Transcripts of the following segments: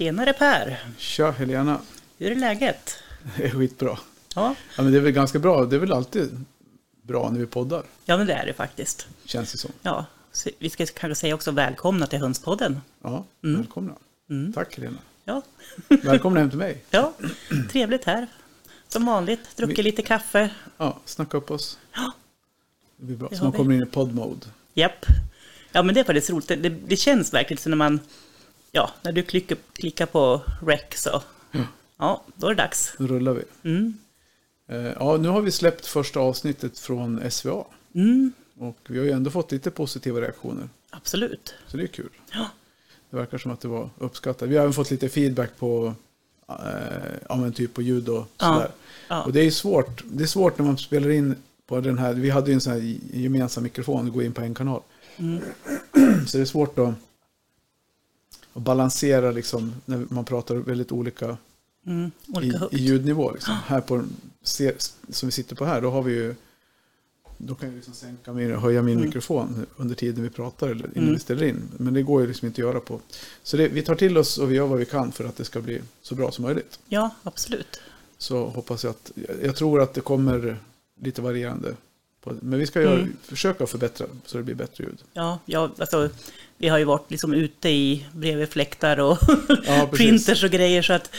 Tjenare Per! Tja Helena, Hur är läget? det är skitbra. Ja, Ja, men det är väl ganska bra, det är väl alltid bra när vi poddar, ja men det är det faktiskt. känns det som. Ja, så vi ska kanske säga också välkomna till Hönspodden. Ja, Mm. välkomna. Tack Helena. Ja, Välkomna hem till mig. ja trevligt här. Som vanligt, druckit lite kaffe. Ja, snacka upp oss. Ja. Det blir bra. Det Så man vi. kommer in i podd-mode. Japp. Ja, men det är faktiskt roligt. Det, det, känns verkligen som när man, ja, när du klickar, klickar på rec så, ja, då är det dags. Nu rullar vi. Mm. Eh, Ja, nu har vi släppt första avsnittet från SVA. Mm, Och vi har ju ändå fått lite positiva reaktioner. absolut. Så det är kul. Ja. Det verkar som att det var uppskattat. Vi har även fått lite feedback på, eh, ja men typ på ljud och Ja. sådär. Ja. Och det är svårt. Det är svårt när man spelar in på den här. Vi hade ju en sån här gemensam mikrofon, gå in på en kanal. Mm. Så det är svårt att, att balansera liksom när man pratar väldigt olika Mm, i, olika högt. i ljudnivå. Liksom. Här på, som vi sitter på här, då har vi ju då kan jag liksom sänka min, höja min mikrofon under tiden vi pratar eller innan Mm. vi ställer in. Men det går ju liksom inte att göra på. Så det, vi tar till oss och vi gör vad vi kan för att det ska bli så bra som möjligt. Ja, absolut. Så hoppas jag att, jag tror att det kommer lite varierande. På, men vi ska göra, Mm. försöka förbättra så det blir bättre ljud. Ja, ja alltså, vi har ju varit liksom ute i bredvid fläktar och Ja, printers och grejer så att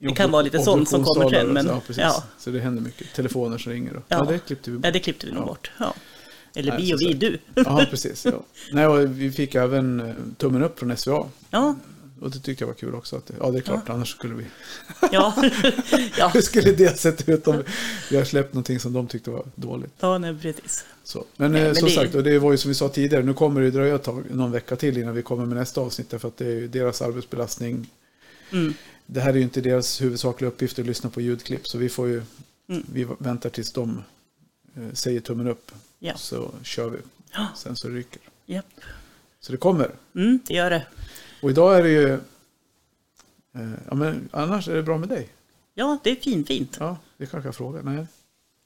det kan vara lite sånt som kommer sen. Men, ja, ja, Så det händer mycket. Telefoner som ringer. Och, Ja. ja. det klippte vi bort. ja, det klippte vi nog bort. Ja. Eller Nej, vi och vi, du. Ja, precis. Ja. Nej, och vi fick även eh, tummen upp från SVA. Ja, Och det tyckte jag var kul också. Att ja, det är klart, annars skulle vi... ja, ja, Hur skulle det sett ut om vi har släppt någonting som de tyckte var dåligt? ja nej, precis. Så. Men, Nej, eh, men som det- sagt, och det var ju som vi sa tidigare, nu kommer det dröja ett tag, någon vecka till innan vi kommer med nästa avsnitt. Därför att det är ju deras arbetsbelastning. Mm. Det här är ju inte deras huvudsakliga uppgift att lyssna på ljudklipp. Så vi får ju, Mm. vi väntar tills de eh, säger tummen upp. Ja. Så kör vi. Ja. Sen så ryker. Japp. Så det kommer. Mm, det gör det. Och idag är det ju... Eh, ja, men annars är det bra med dig. Ja, det är fin, fint. Ja, det kanske jag frågar. Nej.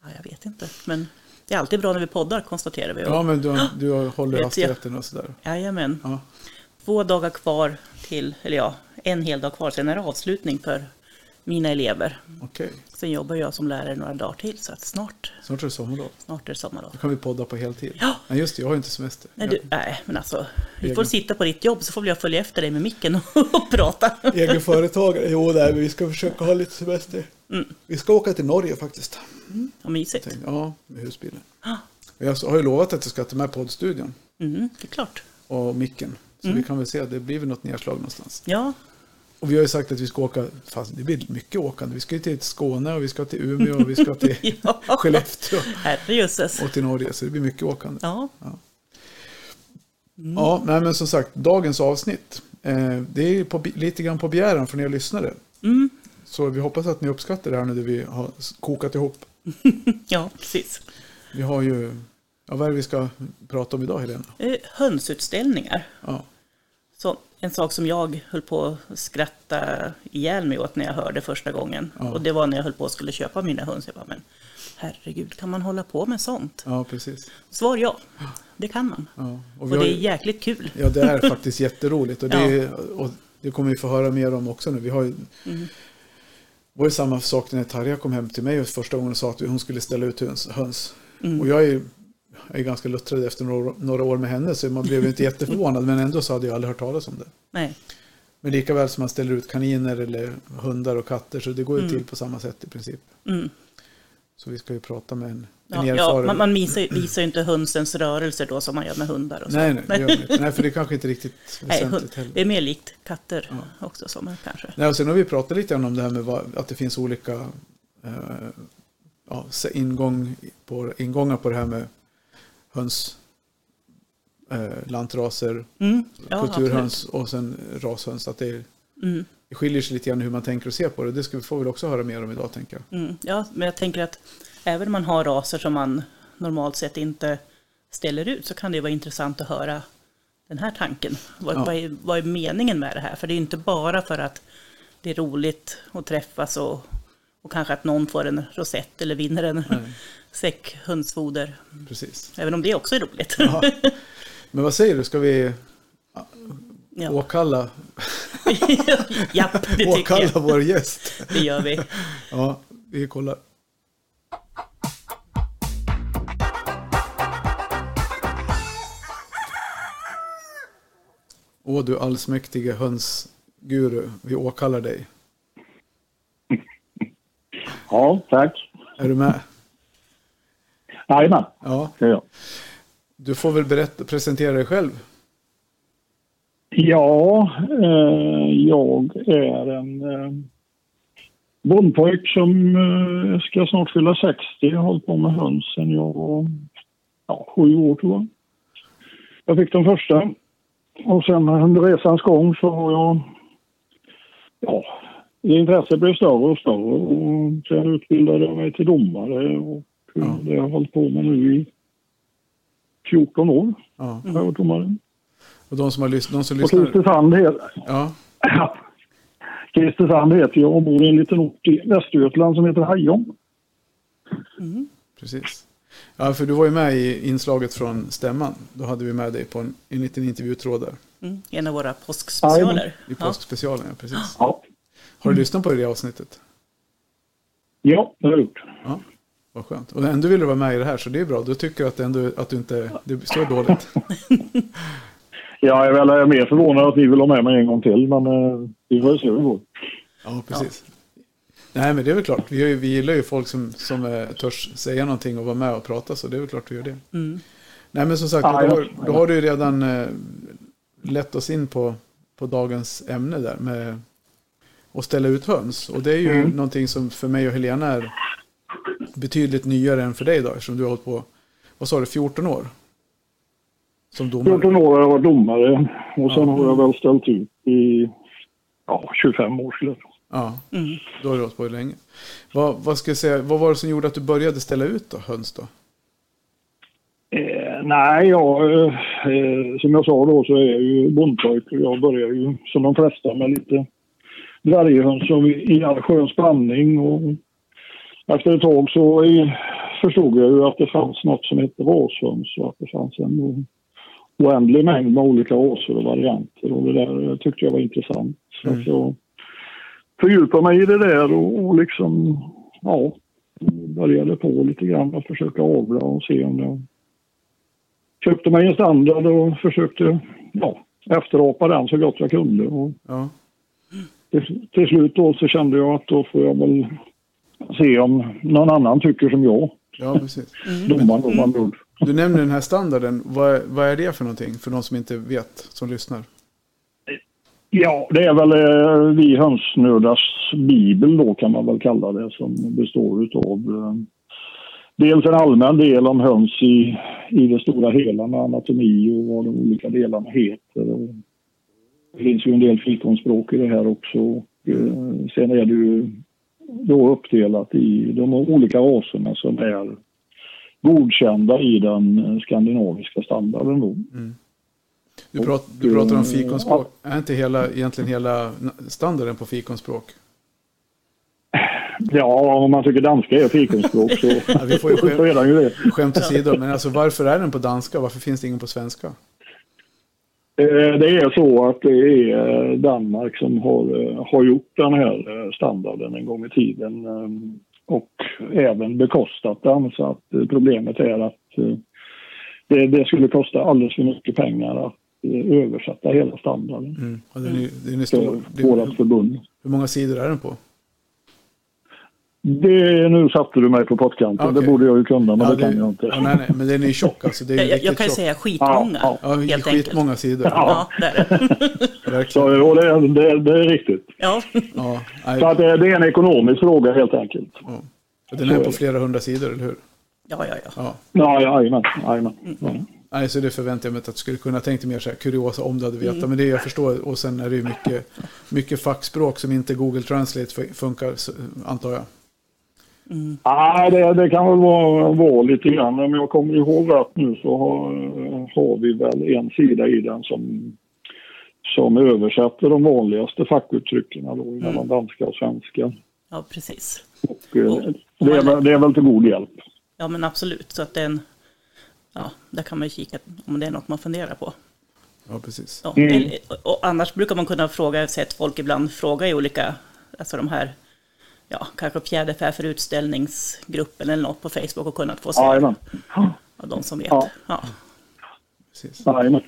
Ja, jag vet inte, men det är alltid bra när vi poddar, konstaterar vi. Ja, men du, har- du har- håller hastigheten och sådär. Jajamän. Ja. Två dagar kvar till, eller ja, en hel dag kvar, sen är det avslutning för mina elever. Okej, Sen jobbar jag som lärare några dagar till, så att snart, snart är det sommarlov. snart är det sommarlov. Då kan vi podda på heltid. Ja. Nej, just det, jag har ju inte semester. Nej, du, nej, men alltså, vi Egen. får sitta på ditt jobb så får väl jag följa efter dig med micken och prata. Egen företagare? Jo, nej, men vi ska försöka ha lite semester. Mm. Vi ska åka till Norge faktiskt. Vad mysigt. Tänkte, Ja, med husbilen. Ja, Jag har ju lovat att jag ska ta med poddstudion mm, det är klart. och micken. Så Mm. vi kan väl se, det blir väl något nedslag någonstans. Ja, Och vi har ju sagt att vi ska åka, fast det blir mycket åkande. Vi ska ju till Skåne och vi ska till Umeå och vi ska till ja. Skellefteå herrejösses. och till Norge. Så det blir mycket åkande. Ja, Ja, nej, men som sagt, dagens avsnitt. Eh, det är på, lite grann på begäran från er lyssnare. mm, Så vi hoppas att ni uppskattar det här nu det vi har kokat ihop. ja precis. Vi har ju, ja, vad är det vi ska prata om idag Helena? Eh, Hönsutställningar. Ja, en sak som jag höll på att skratta ihjäl mig åt när jag hörde första gången. Ja. Och det var när jag höll på att skulle köpa mina höns. Jag bara, men herregud, kan man hålla på med sånt? ja precis. Svar ja, det kan man. Ja, och Och det är jäkligt kul. ja, det är faktiskt jätteroligt. Och det, är, och det kommer vi få höra mer om också nu. Vi har ju, Mm. det var ju samma sak när Tarja kom hem till mig första gången och sa att hon skulle ställa ut höns. höns. Mm. Och jag är, jag är ganska luttrad efter några, några år med henne så man blev inte jätteförvånad men ändå så hade jag aldrig hört talas om det. Nej, Men lika väl som man ställer ut kaniner eller hundar och katter så det går ju Mm. till på samma sätt i princip. mm. Så vi ska ju prata med en, en ja, erfaren... ja, man, man visar, visar ju inte hönsens rörelser då som man gör med hundar och så. Nej, nej, det nej, för det är kanske inte riktigt Nej, väsentligt heller. det är mer likt katter också som kanske. Nej, och sen har vi pratat lite om det här med vad, att det finns olika eh, ja, ingång på, ingångar på det här med höns, eh, lantraser, Mm, ja, kulturhöns och sen rashöns. Att det, är, absolut. Mm. det skiljer sig lite grann hur man tänker och ser på det. Det ska vi får väl också höra mer om idag, tänker jag. Mm, ja, men jag tänker att även om man har raser som man normalt sett inte ställer ut så kan det vara intressant att höra den här tanken. Vad, Ja. vad, är, vad är meningen med det här? För det är inte bara för att det är roligt att träffas och, och kanske att någon får en rosett eller vinner en Nej. säck hönsfoder. Precis. Även om det också är roligt. Ja. Men vad säger du, ska vi Ja. åkalla Japp, det Åkalla jag. vår gäst. Det gör vi. Ja, vi kollar. Åh du allsmäktige hönsguru, vi åkallar dig. Ja, tack. Är du med? Jajamän, Ja, det är jag. du får väl berätta, presentera dig själv. Ja, eh, jag är en eh, bondpojk som eh, ska snart fylla 60. Jag har hållit på med höns sen jag var ja, sju år tror jag. Jag fick de första. Och sen under resans gång så har jag... Ja, intresset blev större och större. Och sen utbildade jag mig till domare. Och Ja. det har jag hållit på med nu i 14 år. Ja. Har jag varit domare. Och de som, har lys- de som Och. Kristiansand heter, Ja, Kristiansand heter jag och bor i en liten ort i Västergötland som heter Hajom. precis. Ja, för du var ju med i inslaget från stämman. Då hade vi med dig på en, en liten intervjutråd där. Mm, en av våra påskspecialer. I Ja. påskspecialen, ja precis. Ja, Har du lyssnat på det avsnittet? ja det har jag gjort. Ja, vad skönt. Och ändå vill du vara med i det här, så det är bra. Du tycker att, ändå, att du inte det står dåligt. Jag är väl mer förvånad att ni vill ha med mig en gång till, men eh, vi får se hur det går. Ja, precis. Nej, men det är väl klart. Vi, är vi gillar ju folk som, som eh, törs säga någonting och vara med och prata, så det är väl klart vi gör det. Mm. Nej, men som sagt, Ja, då, ja. har- då har du ju redan eh, lett oss in på, på dagens ämne där med att ställa ut höns. Och det är ju Mm. någonting som för mig och Helena är betydligt nyare än för dig då, eftersom du har hållit på, vad sa du, 14 år? Som domare. 14 år har jag varit domare och sen har jag väl ställt ut i ja, 25 år skulle jag tro. Ja, Mm. då har du hållit på länge. Vad, vad, ska jag säga, vad var det som gjorde att du började ställa ut då, höns då? Eh, nej, jag, eh, eh, som jag sa då så är jag ju bondpojk och jag börjar ju som de flesta med lite dvärghöns i allsköns blandning. Och efter ett tag så förstod jag ju att det fanns något som hette rashöns och att det fanns en oändlig mängd med olika raser och varianter och det där tyckte jag var intressant. Så Mm. att jag fördjupade mig i det där och, och liksom, ja, började på lite grann att försöka avla och se om jag köpte mig en standard och försökte ja, efterapa den så gott jag kunde. Och Ja, till, slut då så kände jag att då får jag väl se om någon annan tycker som jag. ja precis. Domaren då man borde. Du nämner den här standarden. Vad, vad är det för någonting? För de som inte vet, som lyssnar. Ja, det är väl eh, vi hönsnördars bibel då kan man väl kalla det som består utav eh, dels en allmän del om höns i, i det stora hela med anatomi och vad de olika delarna heter. Och det finns ju en del fikonspråk i det här också. Och, eh, sen är det ju då uppdelat i de olika raserna som är godkända i den eh, skandinaviska standarden då. Du, prat, du pratar om fikonspråk. Är inte hela, egentligen hela standarden på fikonspråk? Ja, om man tycker danska är fikonspråk så, Ja, vi får ju så skäm, är den ju det. skämt åsido, men alltså varför är den på danska? Varför finns det ingen på svenska? Eh, Det är så att det är eh, Danmark som har, eh, har gjort den här standarden en gång i tiden och även bekostat den. Så att problemet är att det, det skulle kosta alldeles för mycket pengar att översätta hela standarden Mm. Och den är, den är för stor. Det, vårt förbund. hur många sidor är den på? Det, nu satte du mig på pottkanten. Okej. Det borde jag ju kunna, men Ja, det kan jag inte. Ja, nej, nej, men den är tjock alltså. Det är Jag, jag, kan ju säga skitmånga, Ja, Ja, helt enkelt. skitmånga sidor. Ja, det är det. Så, och det, det, det är riktigt. Ja. Ja, Så att det, det är en ekonomisk fråga helt enkelt. ja. Den är på flera hundra sidor, eller hur? Ja, ja, ja. Ja. Ja, jajamän. jajamän. Ja. Nej, så det förväntar jag mig att du skulle kunna tänkt dig mer så här kuriosa om du hade vetat. Men det jag förstår. Och sen är det ju mycket, mycket fackspråk som inte Google Translate fun- funkar, antar jag. Nej, det, det kan väl vara, vara lite grann. Om jag kommer ihåg rätt nu så har, har vi väl en sida i den som, som översätter de vanligaste fackuttrycken då, mellan danska och svenska. Ja, precis. Och, eh, det, är, väl- det är väl till god hjälp. Ja, men absolut. Så att den, ja, där kan man ju kika om det är något man funderar på. Ja, precis. Ja, Mm. eller- och annars brukar man kunna fråga, sett folk ibland fråga i olika, alltså de här, ja, kanske fjäderfä för utställningsgruppen eller något på Facebook och kunnat få svar Jajamän. av de som vet. Ja. Ja. precis. Jajamän.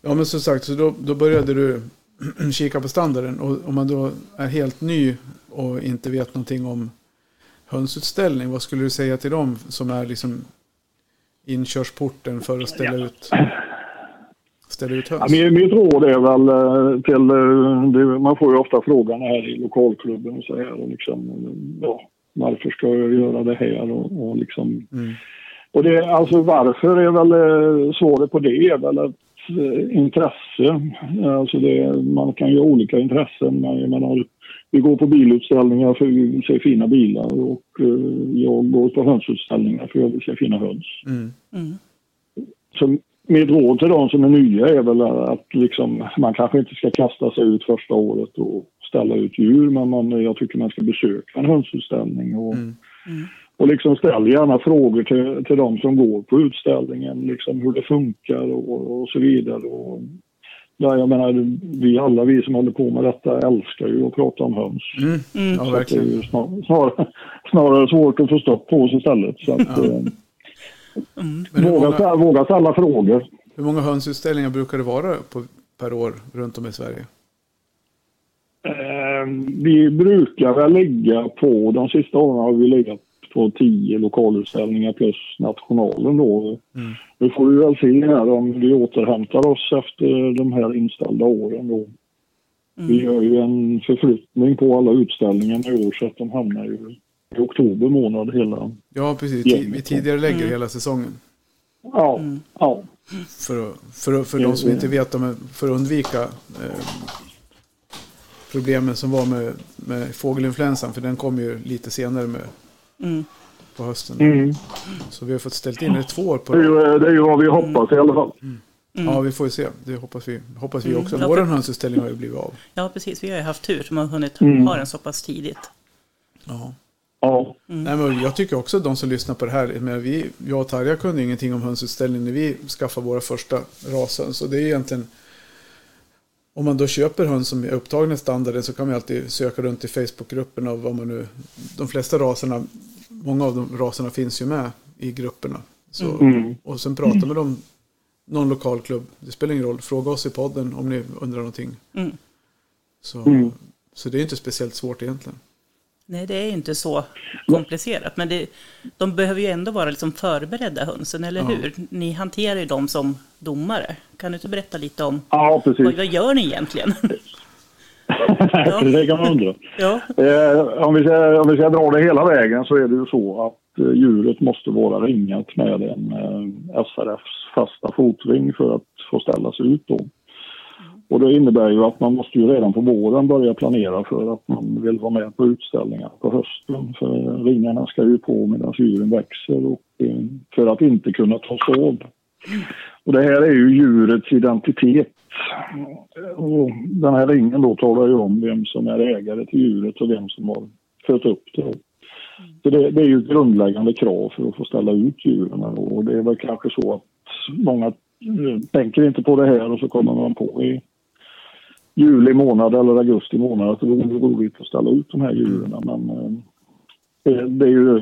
Ja, men som sagt, så då, då började du kika på standarden. Och om man då är helt ny och inte vet någonting om hönsutställning, vad skulle du säga till dem som är liksom inkörsporten för att ställa ut, ställa ut Ja, höns? min, mitt råd är väl eh, till... eh, Det, man får ju ofta frågan här i lokalklubben och så här. Och liksom, ja, varför ska jag göra det här? Och, och liksom... Mm. Och det, alltså varför är väl eh, svaret på det är väl eh, intresse. Alltså det, man kan ju ha olika intressen. Man, jag menar, vi går på bilutställningar för vi ser fina bilar och jag går på hönsutställningar för jag vill se fina höns. Mm. Mm. Så mitt råd till de som är nya är väl att liksom, man kanske inte ska kasta sig ut första året och ställa ut djur men man, jag tycker man ska besöka en hönsutställning och, Mm. Mm. och liksom ställ gärna frågor till, till de som går på utställningen, liksom hur det funkar och, och så vidare. Och, ja, jag menar, vi alla vi som håller på med detta älskar ju att prata om höns. Mm. Mm. Ja, det är ju snar, snarare, snarare svårt att få stopp på oss istället. Så att, Ja. Mm. Men hur våga, många, ställa- våga ställa frågor. hur många hönsutställningar brukar det vara på, per år runt om i Sverige? Eh, vi brukar väl ligga på, de sista åren har vi legat på tio lokalutställningar plus nationalen då. Mm. Nu får vi väl se här om vi återhämtar oss efter de här inställda åren då. Vi Mm. gör ju en förflyttning på alla utställningar i år så att de hamnar ju i oktober månad hela. Ja, precis. Vi tidigare lägger Mm. hela säsongen. Ja, Mm. ja. För, för, för de som inte vet, för att undvika eh, problemen som var med, med fågelinfluensan. För den kom ju lite senare med, Mm. på hösten. Mm. Så vi har fått ställt in det två år på Det, är ju, det är ju vad vi hoppas i alla fall. Ja, vi får ju se. Det hoppas vi, hoppas vi Mm. också. Ja, Vår hönsutställning har ju blivit av. ja, precis. Vi har ju haft tur som har hunnit Mm. ha den så pass tidigt. Ja. Ja, Nej, men jag tycker också att de som lyssnar på det här, men vi, jag och Tarja kunde ingenting om hönsutställning när vi skaffade våra första rasen. Så det är egentligen, om man då köper höns som är upptagna i standarden så kan man alltid söka runt i Facebookgrupperna och vad man nu, de flesta raserna, många av de raserna finns ju med i grupperna. Så, Mm. Och sen prata med dem, någon lokal klubb, det spelar ingen roll, fråga oss i podden om ni undrar någonting. Mm. Så, Mm. så det är inte speciellt svårt egentligen. Nej, det är inte så komplicerat. Men det, de behöver ju ändå vara liksom förberedda hönsen, eller Ja. hur? Ni hanterar ju dem som domare. Kan du inte berätta lite om ja vad, vad gör ni egentligen? det kan man undra. ja. Eh, om, vi ska, om vi ska dra det hela vägen så är det ju så att eh, djuret måste vara ringat med en eh, SRFs fasta fotring för att få ställas ut då. Och det innebär ju att man måste ju redan på våren börja planera för att man vill vara med på utställningar på hösten. För ringarna ska ju på medan djuren växer och eh, för att inte kunna ta sov. Och det här är ju djurets identitet. Och den här ringen då talar ju om vem som är ägare till djuret och vem som har fött upp det. Så det, det är ju ett grundläggande krav för att få ställa ut djuren. Och det är väl kanske så att många eh, tänker inte på det här och så kommer man på i juli månad eller augusti månad det vore roligt att ställa ut de här djuren. Men eh, det, det, är ju,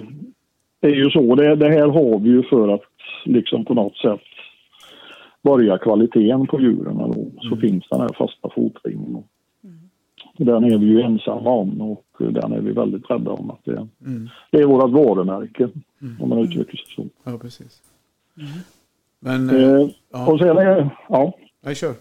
det är ju så. Det, det här har vi ju för att liksom på något sätt börja kvaliteten på djuren. Då. Så finns den här fasta fotringen. Och Den är vi ju ensamma om och den är vi väldigt rädda om. att Det, Mm. det är vårt varumärke om man uttrycker sig så. Ja, precis. Men, eh, Eh, ja, och sen är, ja, nej, kör.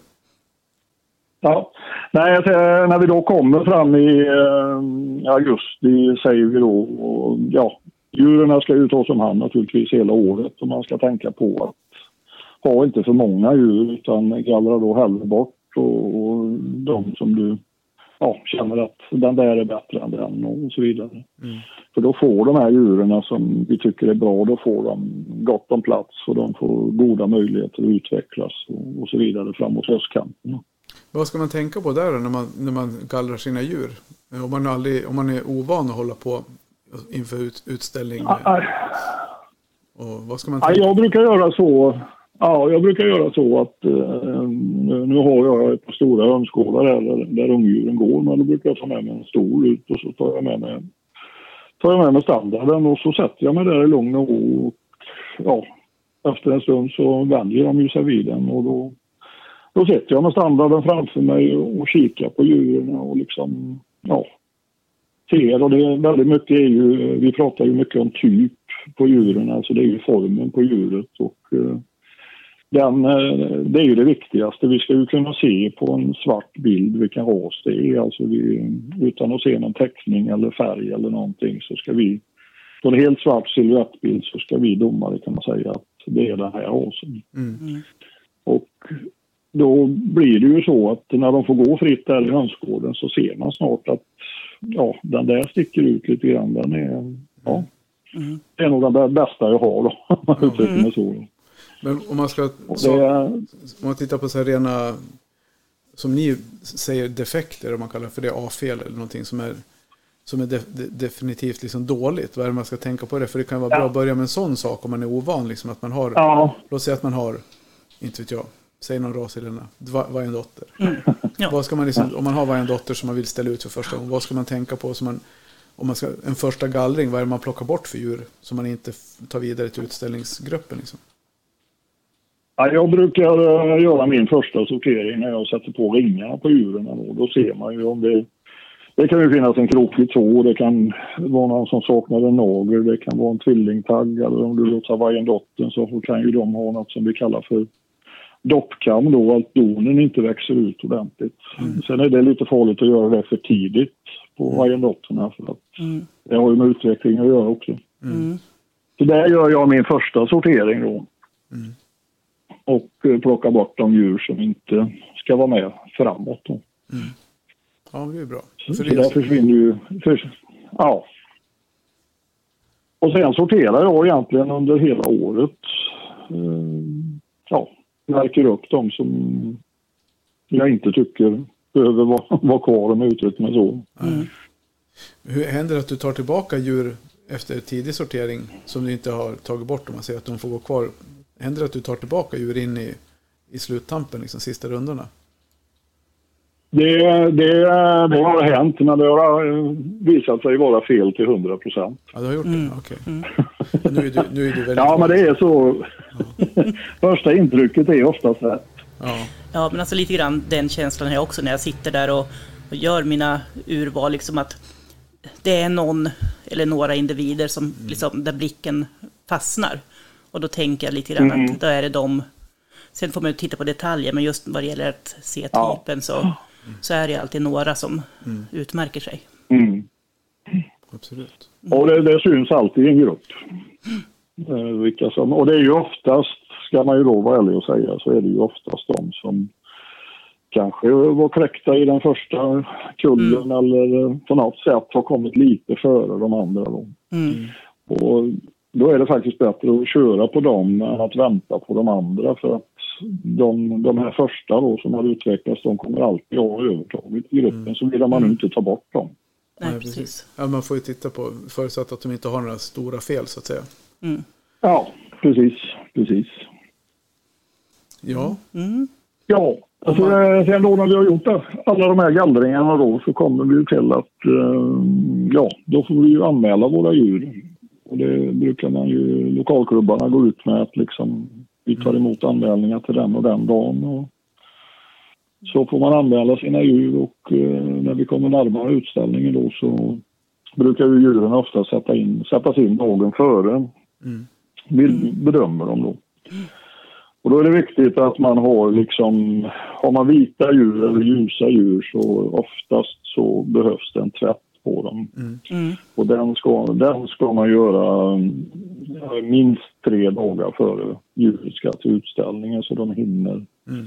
Ja. Nej, säger, när vi då kommer fram i eh, augusti säger vi då, och, ja, djuren ska ju tas om hand naturligtvis hela året och man ska tänka på att ha inte för många djur utan gallra då hellre bort och, och de som du ja, känner att den där är bättre än den och så vidare. Mm. För då får de här djuren som vi tycker är bra, då får de gott om plats och de får goda möjligheter att utvecklas och, och så vidare framåt höstkanten. Vad ska man tänka på där när man, när man gallrar sina djur? Om man, aldrig, om man är ovan att hålla på inför ut, utställning. Och vad ska man tänka jag brukar göra så Ja, jag brukar göra så att eh, nu har jag ett par stora hönsgårdar där, där ungdjuren går men då brukar jag ta med mig en stol ut och så tar jag med mig, tar jag med mig standarden och så sätter jag mig där i lugn och ro. Och, ja, efter en stund så vänjer de ju sig vid den och då, då sätter jag med standarden framför mig och, kikar på djuren och liksom, ja, ser. Och det är väldigt mycket är ju, vi pratar ju mycket om typ på djuren, alltså det är ju formen på djuret och eh, den, eh, det är ju det viktigaste. Vi ska ju kunna se på en svart bild vilken ras det är. Alltså vi, utan att se någon teckning eller färg eller någonting så ska vi... På en helt svart silhuettbild så ska vi domare kunna säga att det är den här rasen. Mm. Och då blir det ju så att när de får gå fritt där i hönsgården så ser man snart att ja, den där sticker ut lite grann. Den är, ja, mm. det är nog den bästa jag har då, om man uttrycker mig så. Men om man ska, så, om man tittar på så här rena, som ni säger defekter, om man kallar för det A-fel eller någonting som är, som är de, de, definitivt liksom dåligt. Vad är det man ska tänka på det? För det kan vara ja. bra att börja med en sån sak om man är ovan. Liksom, att man har, ja. Låt säga att man har, inte vet jag, säg någon ras Helena, vargendotter. Mm. Ja. Vad ska man liksom, om man har vargendotter som man vill ställa ut för första gången, vad ska man tänka på? Man, om man ska, en första gallring, vad är det man plockar bort för djur som man inte tar vidare till utställningsgruppen? Liksom? Ja, jag brukar uh, göra min första sortering när jag sätter på ringarna på djuren. Då, då ser man ju om det... Det kan ju finnas en krokig tå, det kan vara någon som saknar en nagel, det kan vara en tvillingtagg eller om du tar vargendottern så kan ju de ha något som vi kallar för doppkam då, att donen inte växer ut ordentligt. Mm. Sen är det lite farligt att göra det för tidigt på mm. vargendotterna för att mm. det har ju med utveckling att göra också. Mm. Så där gör jag min första sortering då. Mm och eh, plocka bort de djur som inte ska vara med framåt. Då. Mm. Ja, det är bra. Så, så där försvinner ju... För, ja. Och sen sorterar jag egentligen under hela året. Uh, ja, märker upp de som jag inte tycker behöver vara, vara kvar om jag uttrycker mig så. Mm. Hur händer det att du tar tillbaka djur efter tidig sortering som du inte har tagit bort om man säger att de får gå kvar Händer det att du tar tillbaka djur in i, i sluttampen, liksom sista rundorna? Det, det, det har hänt, men det har visat sig vara fel till 100 procent. Ja, du har gjort det? Mm. Okej. Okay. Mm. Nu, är du, nu är du väldigt Ja, men det är så. Ja. Första intrycket är oftast rätt. Ja. ja, men alltså lite grann den känslan har jag också när jag sitter där och, och gör mina urval. Liksom att det är någon eller några individer som, mm. liksom, där blicken fastnar. Och då tänker jag lite grann mm. att då är det de, sen får man ju titta på detaljer, men just vad det gäller att se typen ja. så, så är det alltid några som mm. utmärker sig. Mm. Absolut. Och det, det, syns alltid i en grupp. Eh, vilka som, och det är ju oftast, ska man ju då vara ärlig och säga, så är det ju oftast de som kanske var kräkta i den första kullen mm. eller på något sätt har kommit lite före de andra. Då. Mm. Och då är det faktiskt bättre att köra på dem än att vänta på de andra för att de, de här första då som har utvecklats de kommer alltid ha övertaget i gruppen mm. så vill man mm. inte ta bort dem. Nej, precis. Ja, man får ju titta på, förutsatt att de inte har några stora fel så att säga. Mm. Ja, precis, precis. Ja. Mm. Ja, alltså, man... sen då när vi har gjort alla de här gallringarna då så kommer vi till att eh, ja, då får vi ju anmäla våra djur och det brukar man ju lokalklubbarna gå ut med att liksom vi tar emot anmälningar till den och den dagen. Och så får man anmäla sina djur och eh, när vi kommer närmare utställningen då så brukar ju djuren ofta sätta in, sättas in dagen före. Mm. Vi bedömer dem då. Och då är det viktigt att man har liksom, har man vita djur eller ljusa djur så oftast så behövs det en tvätt på dem. Mm. mm. Och den ska, den ska man göra minst tre dagar före djuret ska till utställningen så de hinner mm.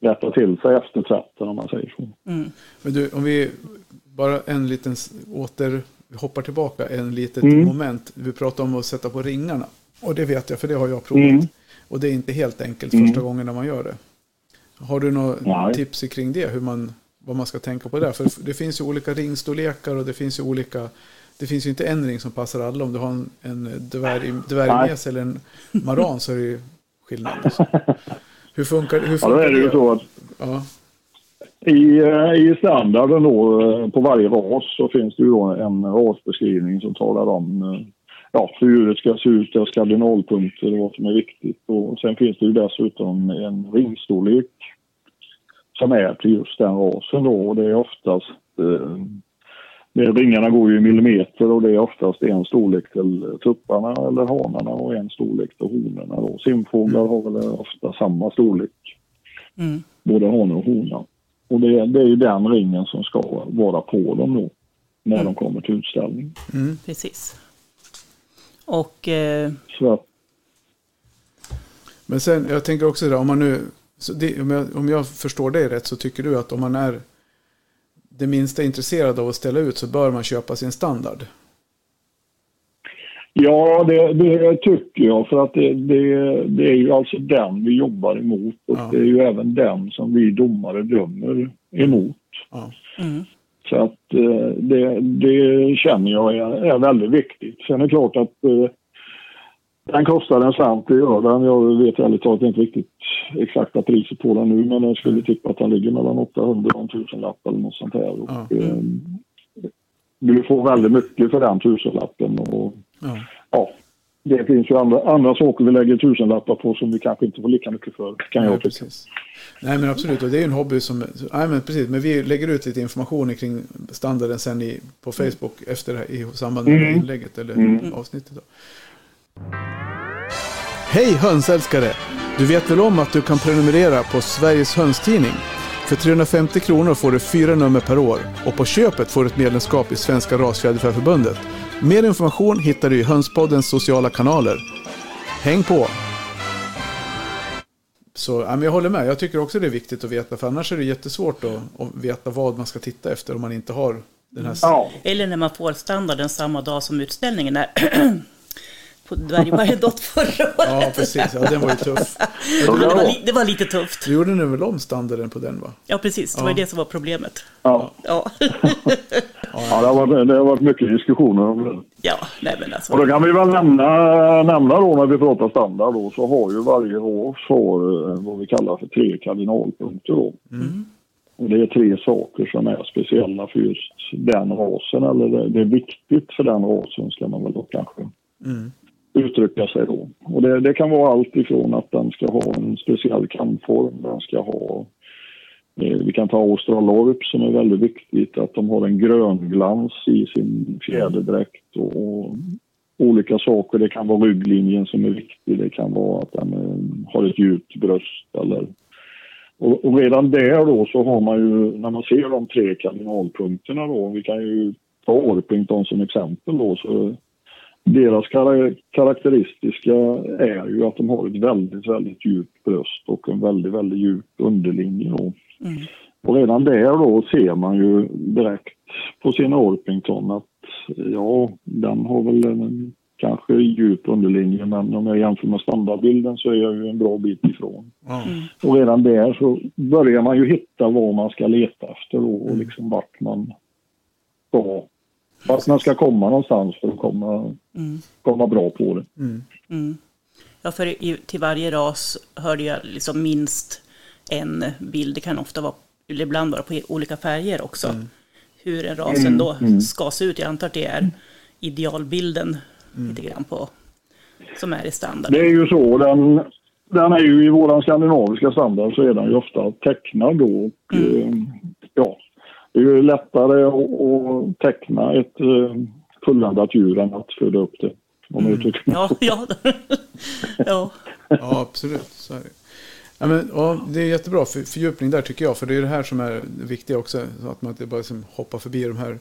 rätta till sig efter tvätten om man säger så. Mm. Men du, om vi bara en liten åter hoppar tillbaka en litet mm. moment. Vi pratade om att sätta på ringarna. Och det vet jag för det har jag provat. Mm. Och det är inte helt enkelt första gången när man gör det. Har du några tips kring det? Hur man vad man ska tänka på där. För det finns ju olika ringstorlekar och det finns ju olika det finns ju inte en ring som passar alla. Om du har en, en dvärg, dvärgmes eller en maran så är det ju skillnad. Liksom. Hur funkar, hur Ja, funkar då är det ju så att Ja, i, eh, i standarden då, eh, på varje ras så finns det ju då en rasbeskrivning som talar om eh, ja, hur djuret ska se ut, dess kardinalpunkter och vad som är viktigt. Och sen finns det ju dessutom en ringstorlek som är till just den rasen då och det är oftast eh, ringarna går ju i millimeter och det är oftast en storlek till tupparna eller hanarna och en storlek till honorna. Då. Simfåglar har väl ofta samma storlek, Mm. både hane och hona. Och det, det är ju den ringen som ska vara på dem då, när de kommer till utställning. Precis. Och eh, Så Men sen, jag tänker också det, om man nu, det, om, jag, om jag förstår dig rätt så tycker du att om man är det minsta intresserad av att ställa ut så bör man köpa sin standard. ja, det, det tycker jag för att det, det, det är ju alltså den vi jobbar emot och Ja. det är ju även den som vi domare dömer emot. Ja. mm, Så att eh, det, det känner jag är, är väldigt viktigt. Sen är det klart att eh, den kostar en slant, det gör den. Jag vet ärligt talat inte riktigt exakta priset på den nu men jag skulle tippa att den ligger mellan 800 och 1000 lapp eller något sånt här. Och, Ja. eh, du får väldigt mycket för den tusenlappen och Ja. ja, det finns ju andra, andra saker vi lägger tusenlappar på som vi kanske inte får lika mycket för kan Nej, jag tycka. precis. Nej men absolut, och det är ju en hobby som... Nej men precis, men vi lägger ut lite information kring standarden sen i, på Facebook efter det här, i samband med Mm. inlägget eller avsnittet. Då. Hej hönsälskare! Du vet väl om att du kan prenumerera på Sveriges hönstidning? För 350 kronor får du fyra nummer per år och på köpet får du ett medlemskap i Svenska Rasfjäderfäförbundet. Mer information hittar du i Hönspoddens sociala kanaler. Häng på! Så ja, men jag håller med. Jag tycker också det är viktigt att veta. För annars är det jättesvårt att, att veta vad man ska titta efter om man inte har den här... Ja, eller när man får standarden samma dag som utställningen är. på Dvärgberget förra året. Ja, precis. Ja, den var ju tuff. Ja, det, var det var lite tufft. Du gjorde nu väl om standarden på den va? Ja, precis. Det var ju det som var problemet. ja. Ja, ja det, har varit, det har varit mycket diskussioner om det. ja nej men Och alltså. då kan vi väl nämna, nämna då när vi pratar standard då så har ju varje har eh, vad vi kallar för tre kardinalpunkter då. Och det är tre saker som är speciella för just den rasen eller det, det är viktigt för den rasen ska man väl då kanske Mm uttrycka sig då. Och det, det kan vara allt ifrån att den ska ha en speciell kamform, den ska ha eh, vi kan ta australorp som är väldigt viktigt, att de har en grönglans i sin fjäderdräkt och, och olika saker. Det kan vara rygglinjen som är viktig, det kan vara att den eh, har ett djupt bröst eller och, och redan där då så har man ju, när man ser de tre kardinalpunkterna då, vi kan ju ta Orpington som exempel då, så deras kara- karaktäristiska är ju att de har ett väldigt, väldigt djupt bröst och en väldigt, väldigt djup underlinje då. Mm. Och redan där då ser man ju direkt på sin Orpington att ja, den har väl en kanske djup underlinje men om jag jämför med standardbilden så är jag ju en bra bit ifrån. Ja. Och redan där så börjar man ju hitta vad man ska leta efter då och liksom vart man ska, vart man ska komma någonstans för att komma, Mm. komma bra på det. Mm. Mm. Ja, för i, till varje ras hörde jag liksom minst en bild. Det kan ofta vara, eller ibland vara på olika färger också. Hur en rasen då ska se ut. Jag antar att det är idealbilden lite grann på, som är i standard. Det är ju så, den, den är ju i våran skandinaviska standard så är den ju ofta tecknad då. Och, eh, ja, det är ju lättare att, teckna ett eh, fulländat djur än att föda upp det. Om mig Ja, ja. ja. Ja, absolut. Så är det. Ja, men, ja, det är jättebra för, fördjupning där tycker jag. För det är det här som är det viktiga också. Så att man inte bara liksom hoppar förbi de här.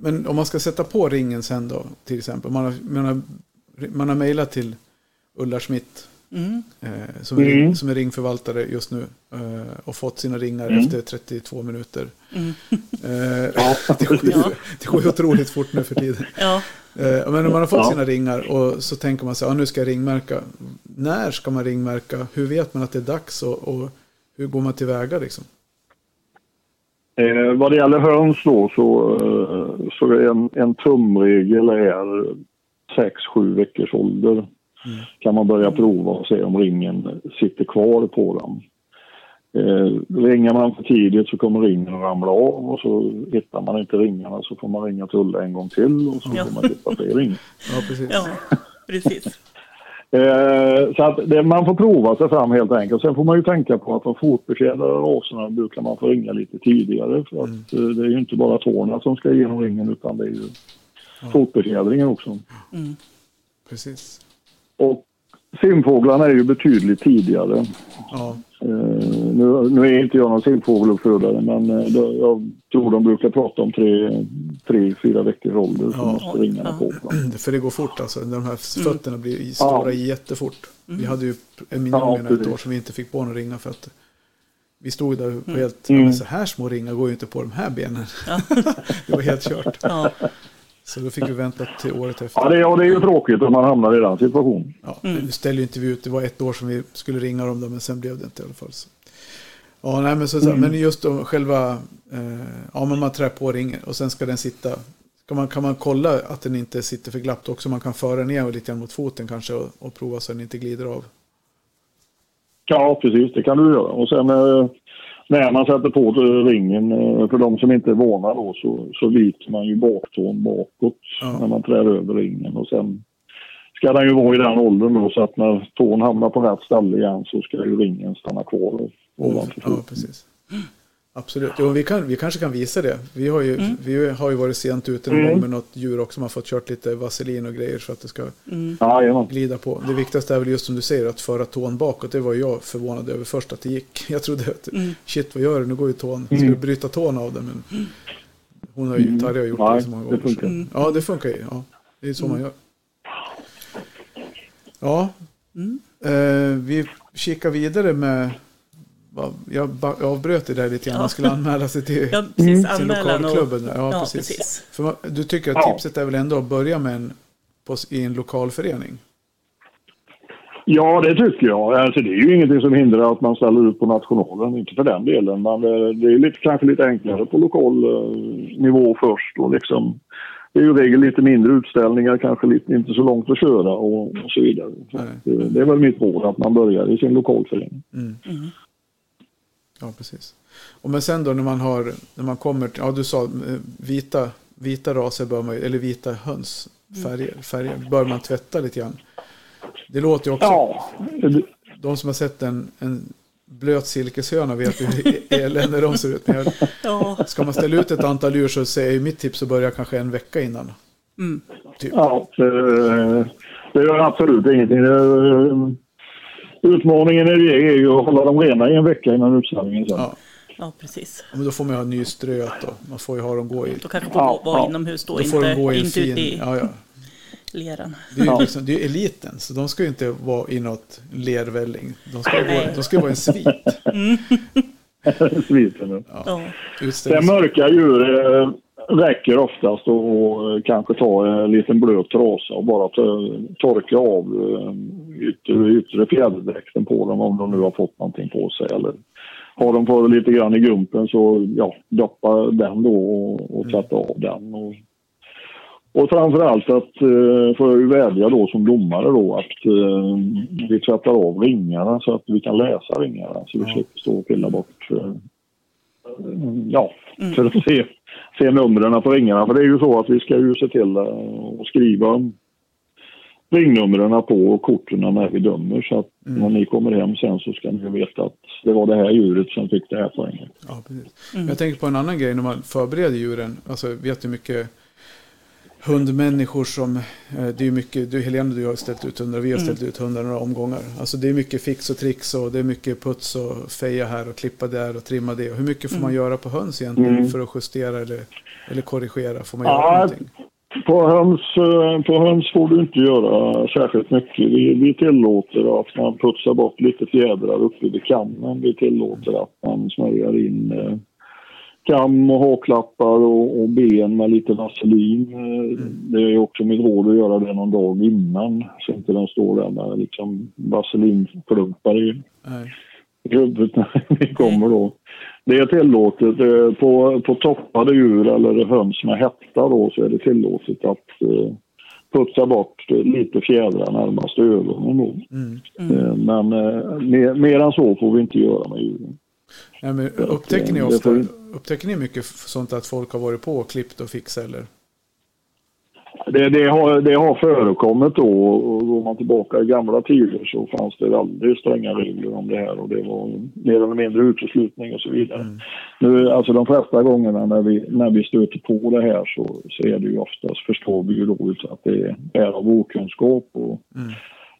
Men om man ska sätta på ringen sen då. Till exempel. Man har, man har, man har mejlat till Ulla Schmidt. Mm. Eh, som, är, Mm. ring- som är ringförvaltare just nu. Eh, och fått sina ringar efter 32 minuter. Mm. Eh, det, går ju, Ja. det går ju otroligt fort nu för tiden. ja. Men om man har fått Ja. sina ringar och så tänker man sig, ja, nu ska jag ringmärka. När ska man ringmärka? Hur vet man att det är dags och, och hur går man tillväga liksom? Eh, vad det gäller höns då så, så är en, en tumregel är 6-7 veckors ålder. Kan man börja prova och se om ringen sitter kvar på dem. Eh, ringer man för tidigt så kommer ringen att ramla av och så hittar man inte ringarna så får man ringa till Ulla en gång till och så Ja. får man hitta fler ringar. Ja, precis. Ja, precis. Eh, så att det, man får prova sig fram helt enkelt. Sen får man ju tänka på att de fotbefjädrade raserna brukar man få ringa lite tidigare. För att eh, det är ju inte bara tårna som ska igenom ringen utan det är ju fotbefjädringen också. precis. Och simfåglarna är ju betydligt tidigare. Ja, Eh, nu, nu är inte jag någon simfågeluppfödare men då, jag tror de brukar prata om tre, tre fyra veckors ålder så Ja. måste ringarna på. för det går fort alltså. De här fötterna blir i- stora Ja. jättefort. Vi hade ju en Ja, minimum ett precis. år som vi inte fick på några ringar fötter. Vi stod där på Mm. helt, ja, Mm. så här små ringar går ju inte på de här benen. det var helt kört. Ja, Så då fick vi vänta till året efter. Ja, det, och det är ju tråkigt om man hamnar i den situationen. Ja, Mm. Nu ställde ju inte vi ut, det var ett år som vi skulle ringa dem då, men sen blev det inte i alla fall. Så. Ja, nej, men, så, Mm. men just då själva, eh, ja men man trär på ringen och sen ska den sitta, kan man, kan man kolla att den inte sitter för glappt också, man kan föra ner lite grann mot foten kanske och, och prova så den inte glider av. Ja, precis. Det kan du göra. Och sen eh, när man sätter på ringen, eh, för de som inte är vana då, så, så viker man ju baktån bakåt Ja. när man trär över ringen. Och sen ska den ju vara i den åldern då, så att när tån hamnar på rätt ställe igen så ska ju ringen stanna kvar ovanför Ja, foten. precis. Absolut. Jo, vi, kan, vi kanske kan visa det. Vi har ju, vi har ju varit sent ute någon Mm. gång med något djur också. Man har fått kört lite vaselin och grejer så att det ska Jajamän. glida på. Det viktigaste är väl just som du säger att föra tån bakåt. Det var jag förvånad över först att det gick. Jag trodde att shit vad gör du? Nu går ju tån. Ska Mm. du bryta tån av den? Men hon har ju, Tarja har gjort Nej, det så många det gånger. funkar. så- Ja, det funkar ju. Ja, det är så man gör. Ja, eh, vi kikar vidare med jag avbröt det där lite grann. Man skulle anmäla sig till ja precis. och... lokalklubben. Ja, Ja, precis. precis. För du tycker att tipset är väl ändå att börja med en, på, i en lokal förening? Ja, det tycker jag. Alltså, det är ju ingenting som hindrar att man ställer ut på nationalen, inte för den delen. Men eh, det är lite, kanske lite enklare på lokal eh, nivå först. Och liksom, det är ju i regel lite mindre utställningar, kanske lite, inte så långt att köra och, och så vidare. Så eh, det är väl mitt råd att man börjar i sin lokalförening. Ja, precis. Och men sen då när man har, när man kommer, till- ja du sa eh, vita, vita raser bör man eller vita hönsfärger, färger, bör man tvätta lite grann. Det låter ju också, Ja, de som har sett en, en blöt silkeshöna vet ju hur elände de ser ut. Men jag, Ja, ska man ställa ut ett antal djur så säger ju mitt tips att börja kanske en vecka innan. mm. Typ. ja det, det gör absolut ingenting. Det, utmaningen är, är ju att hålla dem rena i en vecka innan utställningen sen. Ja. ja, precis. Men då får man ju ha ny ströt och man får ju ha dem gå i, Då kanske får Ja, vara ja. inomhus då, då får de inte, gå i en inte fin, ute i ja ja. leran. Det är ju Ja. liksom, det är eliten, så de ska ju inte vara i något lervälling. De ska, Nej. vara, de ska vara en svit. Sviten nu. Ja, Det mörka djur eh, räcker oftast att kanske ta en liten blöt trasa och bara torka av eh, yttre, yttre fjäderdräkten på dem om de nu har fått någonting på sig. Eller har de fått lite grann i gumpen så ja, doppa den då och, och tvätta av den. Och, och framförallt att, eh, får jag ju vädja då som domare då att eh, vi tvättar av ringarna så att vi kan läsa ringarna så vi slipper stå och pilla bort eh, ja, för att se, se numren på ringarna. För det är ju så att vi ska ju se till eh, att skriva ringnumren på korten när vi dömer. Så att när ni kommer hem sen så ska ni veta att det var det här djuret som fick det här poängen. Ja, precis. Men Jag tänker på en annan grej när man förbereder djuren. Alltså vet du mycket hundmänniskor som, eh, det är mycket, du Helena du har ställt ut hundar, vi har ställt ut hundar några omgångar. Alltså det är mycket fix och tricks och det är mycket puts och feja här och klippa där och trimma det. Och hur mycket får man göra på höns egentligen Mm. för att justera eller, eller korrigera? Får man göra Ja, någonting? På höns, eh, på höns får du inte göra särskilt mycket. Vi, vi tillåter att man putsar bort lite fjädrar uppe vid kammen. Vi tillåter att man smörjer in eh, kam och haklappar och, och ben med lite vaselin. Eh, Det är också mitt råd att göra det någon dag innan så inte de står där med liksom vaselinplumpar i huvudet när vi kommer då. Det är tillåtet. På, på toppade djur eller höns med hetta då så är det tillåtet att eh, putsa bort lite fjädrar närmast ögonen då. Mm. Eh, Men eh, mer, mer än så får vi inte göra med djuren. Ja, men upptäcker, ni ofta, upptäcker ni mycket sånt att folk har varit på och klippt och fixat eller? Det, det, har, det har förekommit då och går man tillbaka i gamla tider så fanns det väldigt stränga regler om det här och det var mer eller mindre uteslutning och så vidare. Nu, alltså de flesta gångerna när vi, när vi stöter på det här så, så är det ju oftast, förstår vi ju då att det är av okunskap och Mm.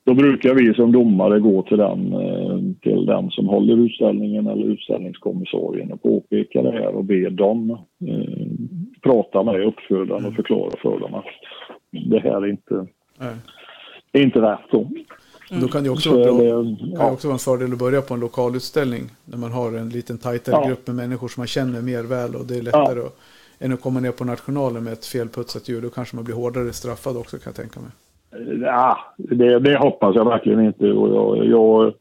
Då brukar vi som domare gå till den, eh, till den som håller utställningen eller utställningskommissarien och påpeka det här och be dem eh, prata med uppfödaren och förklara för dem att det här är inte, Nej. är inte rätt. Då. Då kan det också Så vara, det, kan ja, också vara en fördel att börja på en lokalutställning. När man har en liten tajtare Ja. grupp med människor som man känner mer väl och det är lättare att, än att komma ner på nationalen med ett felputsat djur. Då kanske man blir hårdare straffad också kan jag tänka mig. Ja, det, det hoppas jag verkligen inte. Och jag, jag,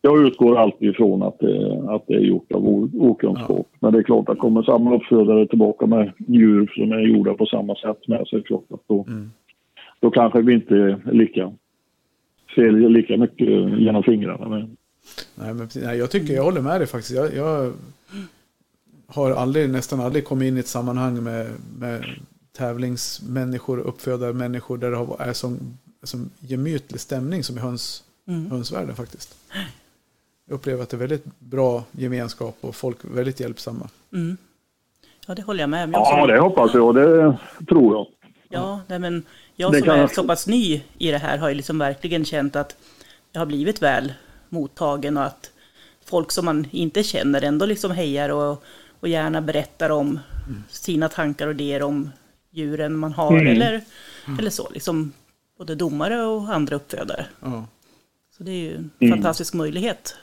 jag utgår alltid ifrån att det, att det är gjort av okunskap. Men det är klart att kommer samma uppfödare tillbaka med djur som är gjorda på samma sätt med det klart att då, Mm. då kanske vi inte är lika, ser lika mycket genom fingrarna. Men, Nej, men, nej, jag tycker jag håller med dig faktiskt. Jag, jag har aldrig, nästan aldrig kommit in i ett sammanhang med, med tävlingsmänniskor och uppfödarmänniskor där det har, är som, som gemytlig stämning som i höns, Mm. hönsvärlden faktiskt. Jag upplever att det är väldigt bra gemenskap och folk är väldigt hjälpsamma. Mm. Ja, det håller jag med om. Ja, det hoppas jag. Det tror jag. ja, nej, men jag Det som kan är jag- så pass ny i det här har ju liksom verkligen känt att jag har blivit väl mottagen och att folk som man inte känner ändå liksom hejar och, och gärna berättar om sina tankar och idéer om djuren man har Mm. eller, eller så. Liksom både domare och andra uppfödare. Ja. Så det är ju en Mm. fantastisk möjlighet,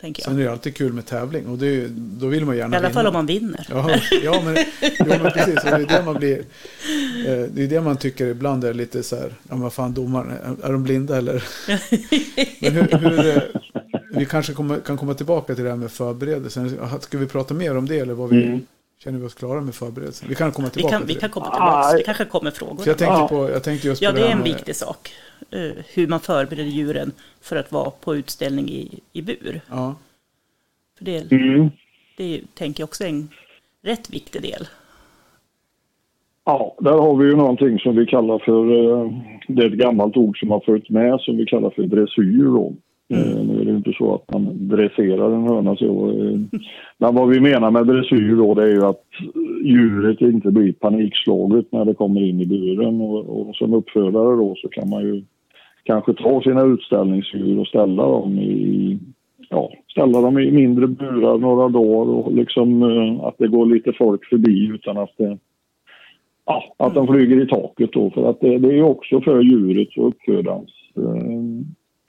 tänker Sen jag. är det alltid kul med tävling och det då vill man gärna I alla fall vinna. om man vinner. Ja, ja, men, jo, men precis. Och det är det man blir. eh, Det är det man tycker ibland är lite så här. Ja, men vad fan domaren, är- de blinda eller? Men hur, hur, vi kanske kommer, kan komma tillbaka till det här med förberedelsen. Ska vi prata mer om det eller vad vi, Mm. Känner vi oss klara med förberedelsen? Vi kan komma Vi tillbaka kan, vi kan komma tillbaka. Det kanske kommer frågor. Jag tänkte, Ja. på, jag tänkte just Ja, på det är en med- viktig sak. Eh, Hur man förbereder djuren för att vara på utställning i, i bur. Ja, För det, Mm. det tänker jag också är en rätt viktig del. Ja, där har vi ju någonting som vi kallar för, eh, det är ett gammalt ord som har följt med som vi kallar för dressyr Mm. Eh, nu är det ju inte så att man dresserar en höna så. Eh, men vad vi menar med dressyr då det är ju att djuret inte blir panikslaget när det kommer in i buren och, och som uppfödare då så kan man ju kanske ta sina utställningsdjur och ställa dem i ja, ställa dem i mindre burar några dagar och liksom eh, att det går lite folk förbi utan att det ja, att de flyger i taket då. För att det, det är ju också för djuret och uppfödarens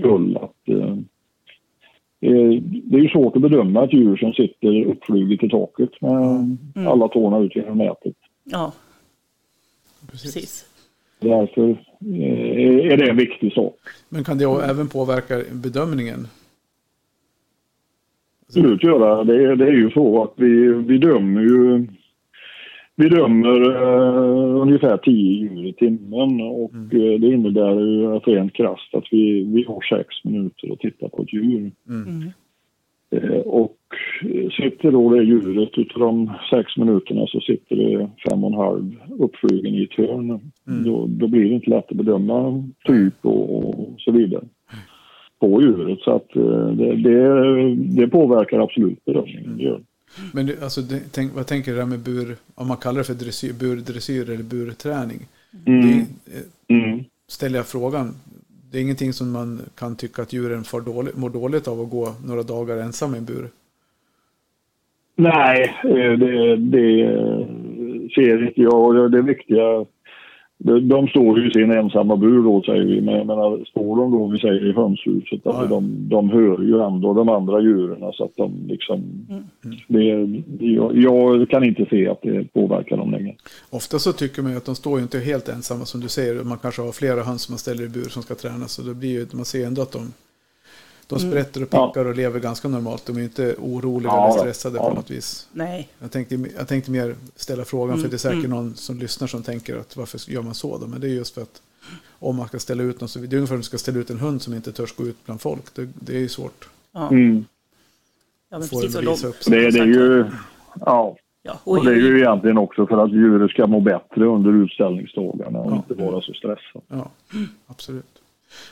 skull att eh, eh, det är ju svårt att bedöma ett djur som sitter uppfluget i taket med alla tårna ut genom nätet. Ja, precis. Därför eh, är det en viktig sak. Men kan det även påverka bedömningen? absolut göra. Det, är- det är ju så att vi, vi dömer ju vi dömer eh, ungefär 10 djur i timmen och eh, det innebär ju att rent krasst att vi, vi har sex minuter att titta på ett djur. Mm. Eh, och sitter då det djuret utav de sex minuterna så sitter det fem och en halv uppflugen i ett hörn. Då, då blir det inte lätt att bedöma typ och, och så vidare på djuret. Så att eh, det, det, det påverkar absolut bedömningen. Men det, alltså, det, tänk, vad tänker du där med bur, om man kallar det för dressyr, burdressyr eller burträning? Mm. Det, Mm. ställer jag frågan, det är ingenting som man kan tycka att djuren får dåligt, mår dåligt av att gå några dagar ensam i en bur. Nej, eh, det, det eh, ser inte jag. Det viktiga, de, står ju i sin ensamma bur då säger vi. Men jag menar, står de då, vi säger i hönshuset, Ja, alltså de, de hör ju ändå de andra djuren så att de liksom... Det, jag, jag kan inte se att det påverkar dem längre. Ofta så tycker man ju att de står ju inte helt ensamma som du säger. Man kanske har flera höns som man ställer i bur som ska tränas. Så det blir ju, man ser ändå att de, de sprätter och Ja. pickar och lever ganska normalt. De är inte oroliga Ja, eller stressade Ja. på något vis. Nej, Jag tänkte, jag tänkte mer ställa frågan för det är säkert någon som lyssnar som tänker att varför gör man så då? Men det är just för att om man ska ställa ut något. Så det är ungefär som att du ska ställa ut en hund som inte törs gå ut bland folk. Det, det är ju svårt. Ja, Mm. ja men precis. Och de, upp. Det, det är ju... Ja, ja, och och, det är ju egentligen också för att djuret ska må bättre under utställningsdagarna och Ja. inte vara så stressad. Ja, absolut.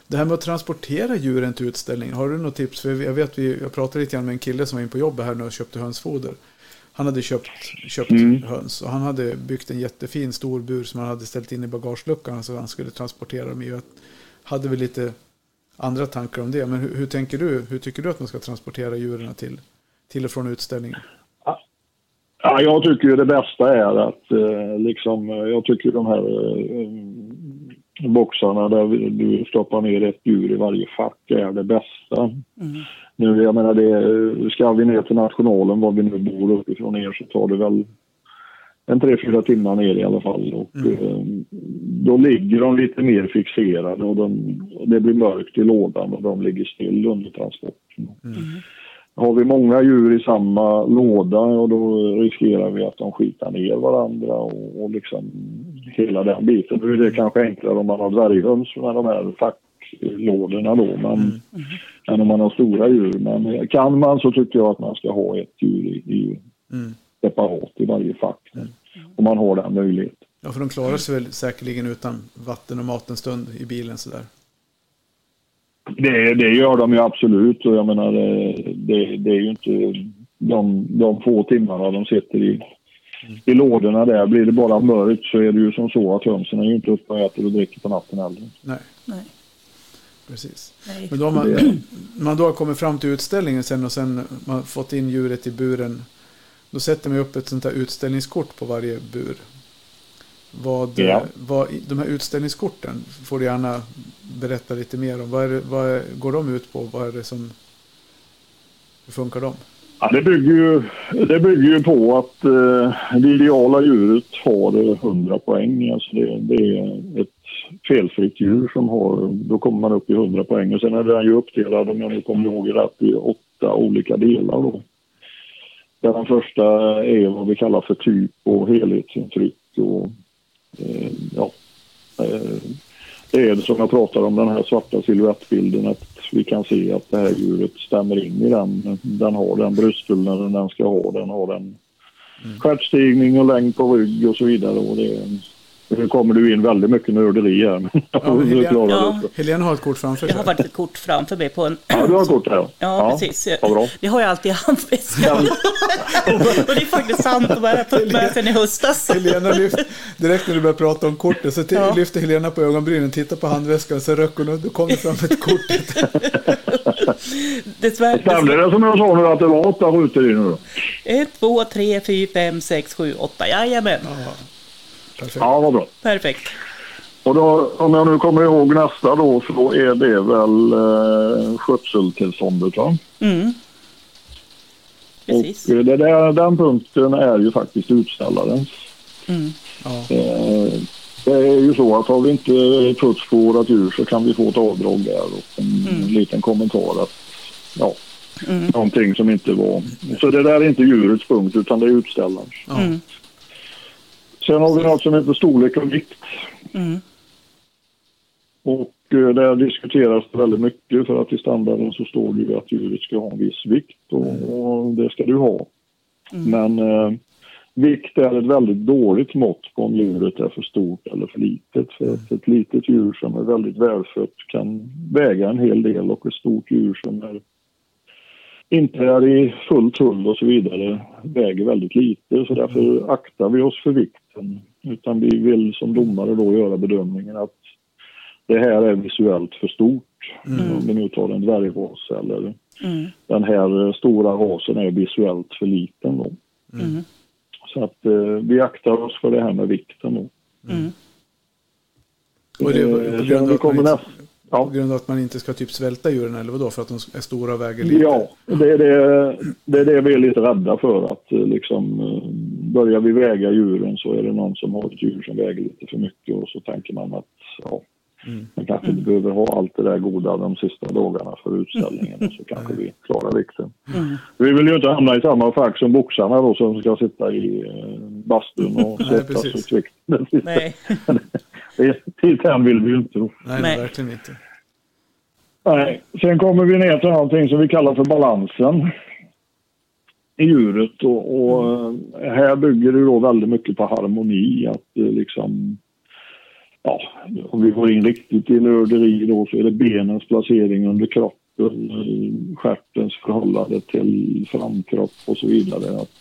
Det här med att transportera djuren till utställningen, har du något tips? För jag vet, vi, jag pratade lite grann med en kille som var in på jobbet här nu och köpte hönsfoder. Han hade köpt, köpt Mm. höns och han hade byggt en jättefin stor bur som han hade ställt in i bagageluckan så han skulle transportera dem i. Jag hade vi lite andra tankar om det, men hur, hur tänker du? Hur tycker du att man ska transportera djuren till, till och från utställningen? Ja, jag tycker ju det bästa är att eh, liksom, eh, jag tycker de här eh, boxarna där du stoppar ner ett djur i varje fack är det bästa. mm, Nu, jag menar det, ska vi ner till nationalen, var vi nu bor uppifrån er, så tar det väl en tre, fyra timmar ner i alla fall. Och, eh, då ligger de lite mer fixerade och de, det blir mörkt i lådan och de ligger still under transporten. Har vi många djur i samma låda och då riskerar vi att de skitar ner varandra och, och liksom hela den biten. Nu är det kanske enklare om man har dvärghöns med de här facklådorna då. Men, än om man har stora djur. Men kan man så tycker jag att man ska ha ett djur i, i Mm. separat i varje fack. Om man har den möjligheten. Ja, för de klarar sig väl säkerligen utan vatten och mat en stund i bilen sådär. Det, det gör de ju absolut och jag menar eh, det, det är ju inte de, de få timmarna de sitter i, i lådorna där. Blir det bara mörkt så är det ju som så att hönsen är ju inte uppe och äter och dricker på natten heller. Nej, nej, precis. nej. Men då har man, Det- man då har kommit fram till utställningen sen och sen man har fått in djuret i buren. Då sätter man upp ett sånt här utställningskort på varje bur. Vad, Ja. vad, de här utställningskorten får du gärna berätta lite mer om. Vad, är vad går de ut på? Vad är det som... Hur funkar de? Ja, det, bygger ju, det bygger ju på att eh, det ideala djuret har 100 poäng. Alltså det, det är ett felfritt djur som har, då kommer man upp i 100 poäng. Och sen är den ju uppdelad, om jag nu kommer ihåg rätt, i åtta olika delar. Då. Där den första är vad vi kallar för typ och helhetsintryck. Och, eh, ja, eh, det är det som jag pratar om, den här svarta silhuettbilden. Att vi kan se att det här djuret stämmer in i den. Den har den bröstfyllnaden den ska ha. Den har den stjärtstigning och längd på rygg och så vidare. Och det, nu kommer du in väldigt mycket nörderi här. jag Helena- förklara Ja. lite. Helena har ett kort framför Jag sig. har faktiskt ett kort framför mig på en... Ja, du har kort här. Ja, precis. Vad bra. Det har jag alltid i handväskan. och det är faktiskt sant att jag har tagit med sen i höstas. Helena lyft, direkt när du börjar prata om kortet så Ja. lyfter Helena på ögonbrynen, tittar på handväskan, så röck hon och då kom det fram ett kort. Dessvärre. Stämde det som jag sa nu att det var åtta rutor i nu då? Ett, två, tre, fyra, fem, sex, sju, åtta. Jajamän. Ja, perfekt. Ja, vad bra. Perfekt. Och då, om jag nu kommer ihåg nästa då så är det väl eh, skötseltillståndet va? Mm. Precis. Och eh, det där, den punkten är ju faktiskt utställarens. Mm. Ja. Eh, det är ju så att har vi inte puts på vårat djur så kan vi få ett avdrag där och en liten kommentar att ja, Mm. någonting som inte var. Så det där är inte djurets punkt utan det är utställarens. Mm. Sen har vi något som heter storlek och vikt. Mm. Och eh, där diskuteras det väldigt mycket för att i standarden så står det ju att djuret ska ha en viss vikt och, det ska du ha. Men eh, vikt är ett väldigt dåligt mått på om djuret är för stort eller för litet. För att ett litet djur som är väldigt välfött kan väga en hel del och ett stort djur som är inte är i full tull och så vidare väger väldigt lite så därför aktar vi oss för vikten. Utan vi vill som domare då göra bedömningen att det här är visuellt för stort. Om vi nu tar en dvärgras eller Mm. den här eh, stora rasen är visuellt för liten. Då. Mm. Så att eh, vi aktar oss för det här med vikten. Då. Mm. Och det är på- Eh, grund av att man inte- nästa. Ja. På grund av att man inte ska typ svälta djuren eller vadå? För att de är stora och väger lite? Ja, det är det, det är det vi är lite rädda för. Att eh, liksom, eh, börjar vi väga djuren så är det någon som har ett djur som väger lite för mycket och så tänker man att ja, Mm. man kanske inte behöver ha allt det där goda de sista dagarna för utställningen och så kanske vi klarar vikten. Mm. Vi vill ju inte hamna i samma fack som boxarna då som ska sitta i eh, bastun och svettas ut vikten. Nej. Dithän vill vi ju inte. Nej, Nej. verkligen inte. Nej. Sen kommer vi ner till någonting som vi kallar för balansen djuret. Och, och eh, här bygger det då väldigt mycket på harmoni. Att eh, liksom, ja, om vi går in riktigt i nörderi då så är det benens placering under kroppen, eh, stjärtens förhållande till framkropp och så vidare. Att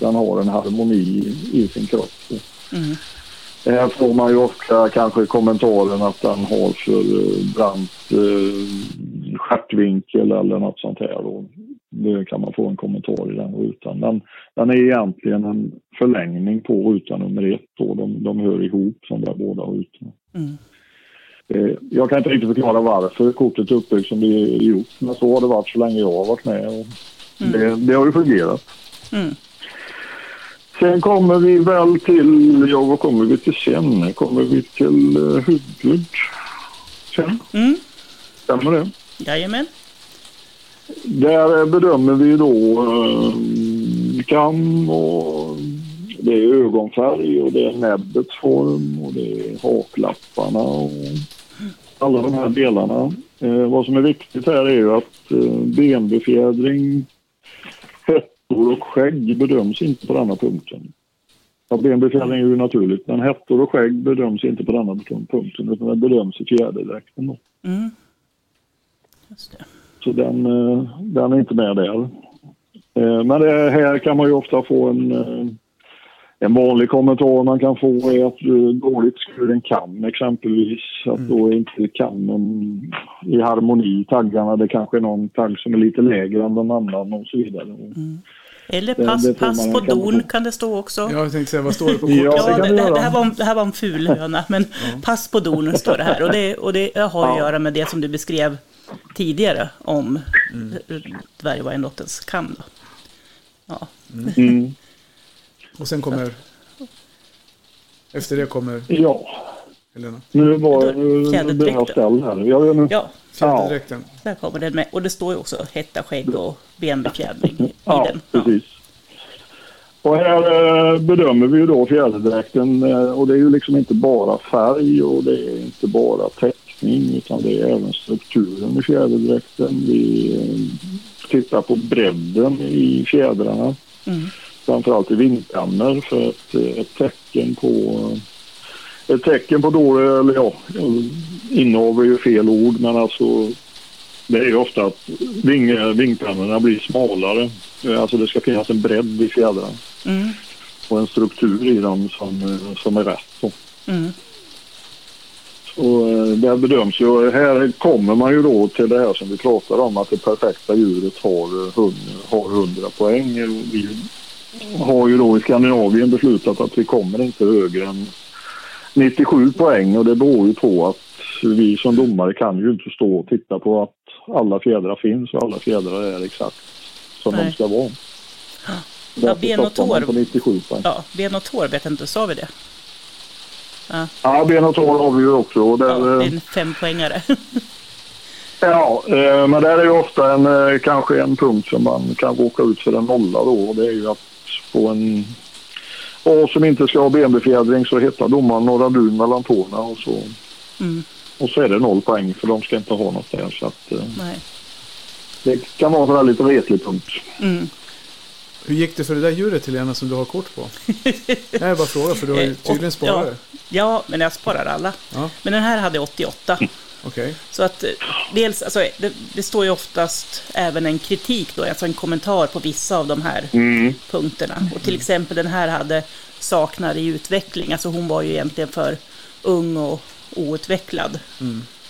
den har en harmoni i sin kropp. Mm. Här får man ju ofta kanske kommentaren att den har för eh, brant eh, stjärtvinkel eller något sånt här. Då. Det kan man få en kommentar i den rutan. Den, den är egentligen en förlängning på ruta nummer ett. Då. De, de hör ihop de där båda rutorna. Mm. Eh, Jag kan inte riktigt förklara varför kortet är uppbyggt som det är gjort. Men så har det varit så länge jag har varit med. Och det, det har ju fungerat. Mm. Sen kommer vi väl till, ja vad kommer vi till sen? Kommer vi till uh, huvud sen? Mm. Stämmer det? Jajamän. Där bedömer vi då eh, kam och det är ögonfärg och det är näbbets form och det är haklapparna och alla de här delarna. Eh, vad som är viktigt här är ju att eh, benbefjädring, hettor och skägg bedöms inte på denna punkten. Ja, benbefjädring är ju naturligt, men hettor och skägg bedöms inte på denna punkten utan det bedöms i fjäderdräkten. då. Mm. Just det. Så den, eh, den är inte med där. Eh, Men det här kan man ju ofta få en, eh, en vanlig kommentar man kan få är att dåligt skuren kam exempelvis. Att då är inte kammen i harmoni. Taggarna, det kanske är någon tagg som är lite lägre än den annan och så vidare. Eller Det- pass, det får pass på don kan det stå också. Ja, jag tänkte säga, vad står det på kortet? Ja, Ja, det det, det, det, här var, det här var en ful höna, men pass på donen står det här. Och det, och det har att Ja. göra med det som du beskrev tidigare om mm. kam. Då. Ja. Mm. Och sen kommer... Efter det kommer Ja, Helena. nu var jag ställd här. Jag vet ja, Fjäderdräkten. där kommer den med. Och det står ju också hetta, skägg och benbefjädring i Ja, den. Ja. precis. Och här eh, bedömer vi ju då fjäderdräkten eh, och det är ju liksom inte bara färg och det är inte bara teckning utan det är även strukturen i fjäderdräkten. Vi eh, tittar på bredden i fjädrarna. Mm. Framförallt i vindpannor för ett, eh, ett tecken på ett tecken på då, eller ja, inavel är ju fel ord men alltså det är ju ofta att ving, vingpannorna blir smalare. Eh, Alltså det ska finnas en bredd i fjädrarna Mm. och en struktur i dem som, som är rätt. Så. Mm. Och eh, där bedöms ju, här kommer man ju då till det här som vi pratade om att det perfekta djuret har, eh, hund, har 100 poäng. Vi har ju då i Skandinavien beslutat att vi kommer inte högre än 97 poäng och det beror ju på att vi som domare kan ju inte stå och titta på att alla fjädrar finns och alla fjädrar är exakt som Nej. de ska vara. Ja, ben och tår. på 97 poäng. Ja, ben och tår vet jag inte, sa vi det? Ja, Ja, ben och tår har vi ju också. Och där, ja det är eh, en fempoängare. Ja, eh, men där är ju ofta en, eh, kanske en punkt som man kan råka ut för en nolla då. Och det är ju att få en A som inte ska ha benbefjädring så hittar domaren några dun mellan tårna och så, Mm. och så är det noll poäng för de ska inte ha något där. Så att, Nej. det kan vara en lite retlig punkt. Mm. Hur gick det för det där djuret Helena som du har kort på? Jag är bara fråga för du har ju tydligen sparat det. Ja, men jag sparar alla. Ja, Men den här hade 88. okej. Så att eh, dels, alltså, det, det står ju oftast även en kritik då, alltså en kommentar på vissa av de här Mm. punkterna. Och till exempel den här hade saknar i utveckling, alltså hon var ju egentligen för ung och outvecklad.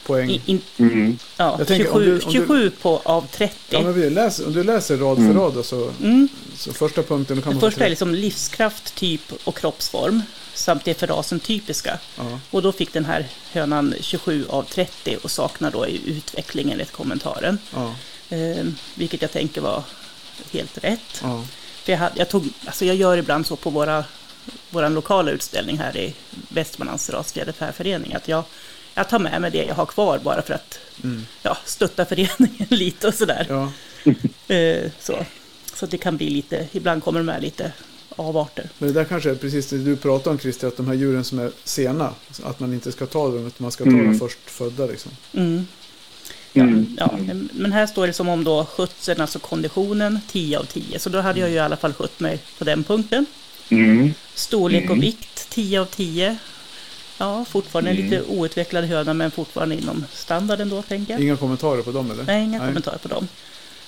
Poäng. I, in, Mm. ja, Jag tänker, om 27, du- om du- 27 på, av 30. Ja, men vi läser, om du läser rad för rad då, så, Mm. så första punkten kan man första är liksom livskraft, typ och kroppsform. Samt det för rasen typiska. Ja. Och då fick den här hönan 27 av 30 och saknar då i utveckling enligt kommentaren. Ja, Eh, vilket jag tänker var helt rätt. ja. För jag, hade, jag, tog, alltså jag gör ibland så på våra, vår lokala utställning här i Västmanlands rasfjäderfäförening att jag, jag tar med mig det jag har kvar bara för att ja, stötta föreningen lite och sådär. ja. Eh, så. så att det kan bli lite, ibland kommer det med lite avarter. Men det där kanske är precis det du pratar om Christer, att de här djuren som är sena, att man inte ska ta dem, utan man ska ta Mm. dem först födda liksom. Mm. Ja, Mm. ja, men här står det som om då skötseln, alltså konditionen, 10 av 10. Så då hade jag ju i alla fall skött mig på den punkten. Mm. Storlek och Mm. vikt, 10 av 10. Ja, fortfarande Mm. lite outvecklad höna, men fortfarande inom standarden då, tänker jag. Inga kommentarer på dem eller? Nej, inga kommentarer på dem.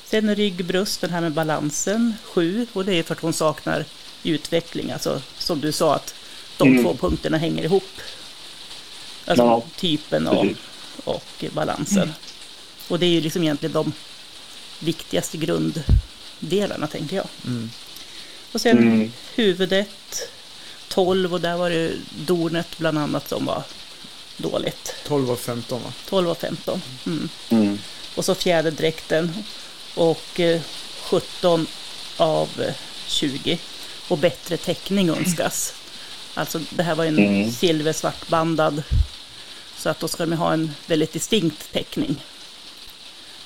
Sen rygg, bröst, den här med balansen, 7. Och det är för att hon saknar utveckling. Alltså som du sa, att de Mm. två punkterna hänger ihop. Alltså Ja, typen och, och balansen. Och det är ju liksom egentligen de viktigaste grunddelarna, tänker jag. Mm. Och sen Mm. huvudet, 12 och där var det dornet bland annat som var dåligt. 12 av 15 va? 12 och 15. Mm. Mm. Och så fjäderdräkten och eh, 17 av eh, 20. Och bättre täckning önskas. Alltså det här var en Mm. silversvartbandad. Så att då ska de ha en väldigt distinkt täckning.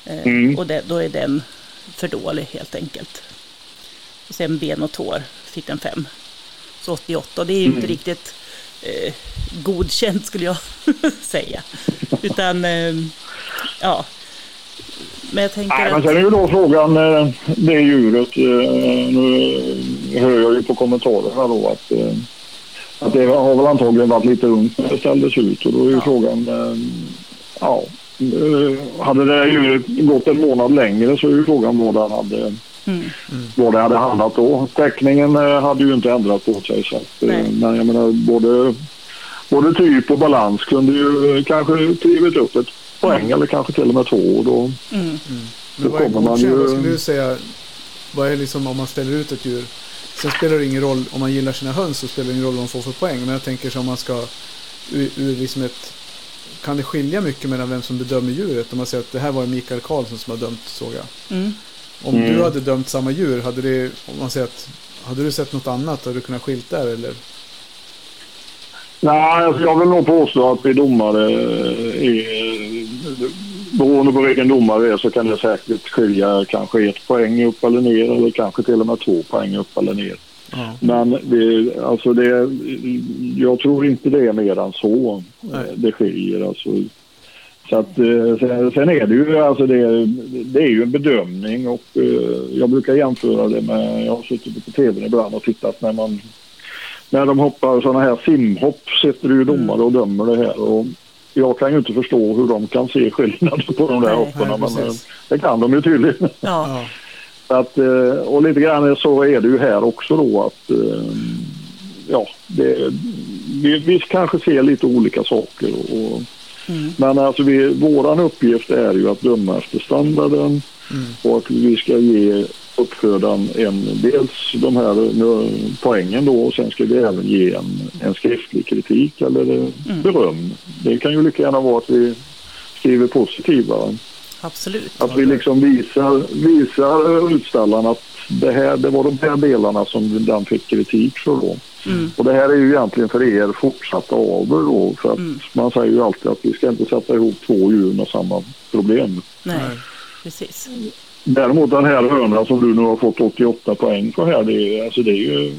Eh, Mm. Och det, då är den för dålig helt enkelt. Och sen ben och tår fick den 5. Så 88. Och det är ju inte Mm. riktigt eh, godkänt skulle jag säga. Utan eh, ja. Men jag tänker Nej, men att... sen är ju då frågan, eh, det djuret, eh, nu hör jag ju på kommentarerna då att, eh, att det har väl antagligen varit lite ungt när det ställdes ut och då är ju Ja. frågan, eh, ja, eh, hade det djuret gått en månad längre så är ju frågan vad det hade, Mm, vad det hade handlat då. Täckningen eh, hade ju inte ändrat på sig så att, eh, men jag menar både, både typ och balans kunde ju kanske drivit upp ett poäng eller kanske till och med två och då mm, Men vad är kommer man ju- Vad skulle du säga? Vad är liksom om man ställer ut ett djur? Sen spelar det ingen roll om man gillar sina höns så spelar det ingen roll vad de får för poäng. Men jag tänker som om man ska ur, ur liksom ett kan det skilja mycket mellan vem som bedömer djuret? Om man säger att det här var Mikael Karlsson som har dömt såg jag. mm. Om Mm. du hade dömt samma djur, hade, det, om man säger att, hade du sett något annat? Hade du kunnat skilt där eller? Nej, alltså jag vill nog påstå att vi domare är... Beroende på vilken domare det är så kan det säkert skilja kanske ett poäng upp eller ner eller kanske till och med två poäng upp eller ner. Ja. Men det, alltså det, jag tror inte det är mer än så Nej. det skiljer. Alltså. Så att, eh, sen, sen är det ju alltså det, det är ju en bedömning och eh, jag brukar jämföra det med, jag har suttit på tv ibland och tittat när man när de hoppar sådana här simhopp sitter ju domare och dömer det här. Och jag kan ju inte förstå hur de kan se skillnad på de där hoppen. Men eh, det kan de ju tydligen. Ja, att, och lite grann så är det ju här också då att ja, det, vi, vi kanske ser lite olika saker. Och, mm, men alltså vi, våran uppgift är ju att döma efter standarden Mm. och att vi ska ge uppfödaren en, dels de här nu, poängen då och sen ska vi även ge en, en skriftlig kritik eller Mm. beröm. Det kan ju lika gärna vara att vi skriver positiva absolut. att vi liksom visar, visar utställaren att det, här, det var de här delarna som den fick kritik för då. Mm, Och det här är ju egentligen för er fortsatta avel då. För att Mm. man säger ju alltid att vi ska inte sätta ihop två djur med samma problem. nej, precis. Däremot den här hönan som du nu har fått 88 poäng för här, det, alltså det, ju,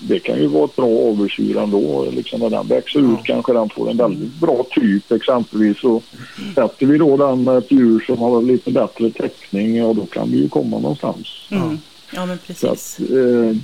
det kan ju vara ett bra avelsdjur ändå. Liksom när den växer ut kanske den får en väldigt bra typ exempelvis. Och sätter vi då den med ett djur som har lite bättre täckning, ja då kan vi ju komma någonstans. Mm. Ja, men Så precis. att, eh,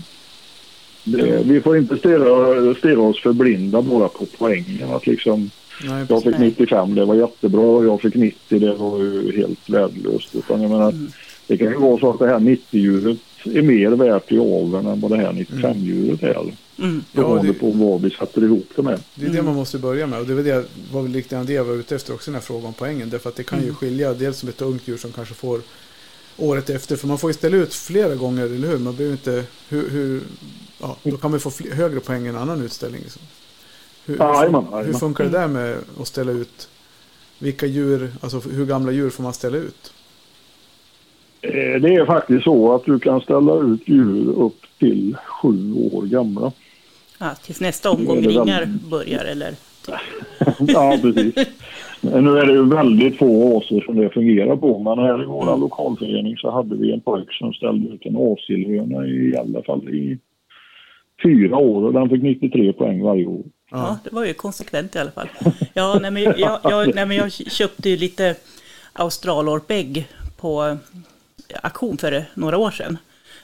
det, vi får inte stirra, stirra oss för blinda bara på poängen. Att liksom, Nej, jag fick Nej. 95, det var jättebra. Jag fick 90, det var ju helt värdelöst. Utan jag menar, Mm. det kan ju vara så att det här 90-djuret är mer värt i aveln än vad det här 95-djuret är. Mm, Ja, Beroende det- på vad vi sätter ihop det med. Det är det man måste börja med. Och det var, det, var lite det jag var ute efter också, den här frågan om poängen. Därför att det kan ju Mm. skilja dels som ett ungt djur som kanske får året efter. För man får ju ställa ut flera gånger, eller hur? Man behöver inte... Hur, hur, ja, då kan man få fler, högre poäng än en annan utställning. Liksom. Hur, hur, hur funkar det där med att ställa ut? Vilka djur, alltså hur gamla djur får man ställa ut? Eh, Det är faktiskt så att du kan ställa ut djur upp till sju år gamla. ja, tills nästa omgång ringar börjar, eller? ja, precis. Men Nu är det ju väldigt få åser som det fungerar på, men här i vår Mm. lokalförening så hade vi en pojk som ställde ut en åsillhöna i alla fall i fyra år och den fick 93 poäng varje år. Ja, det var ju konsekvent i alla fall. Ja, nej, men jag, jag, nej, men jag köpte ju lite australorpägg på auktion för några år sedan.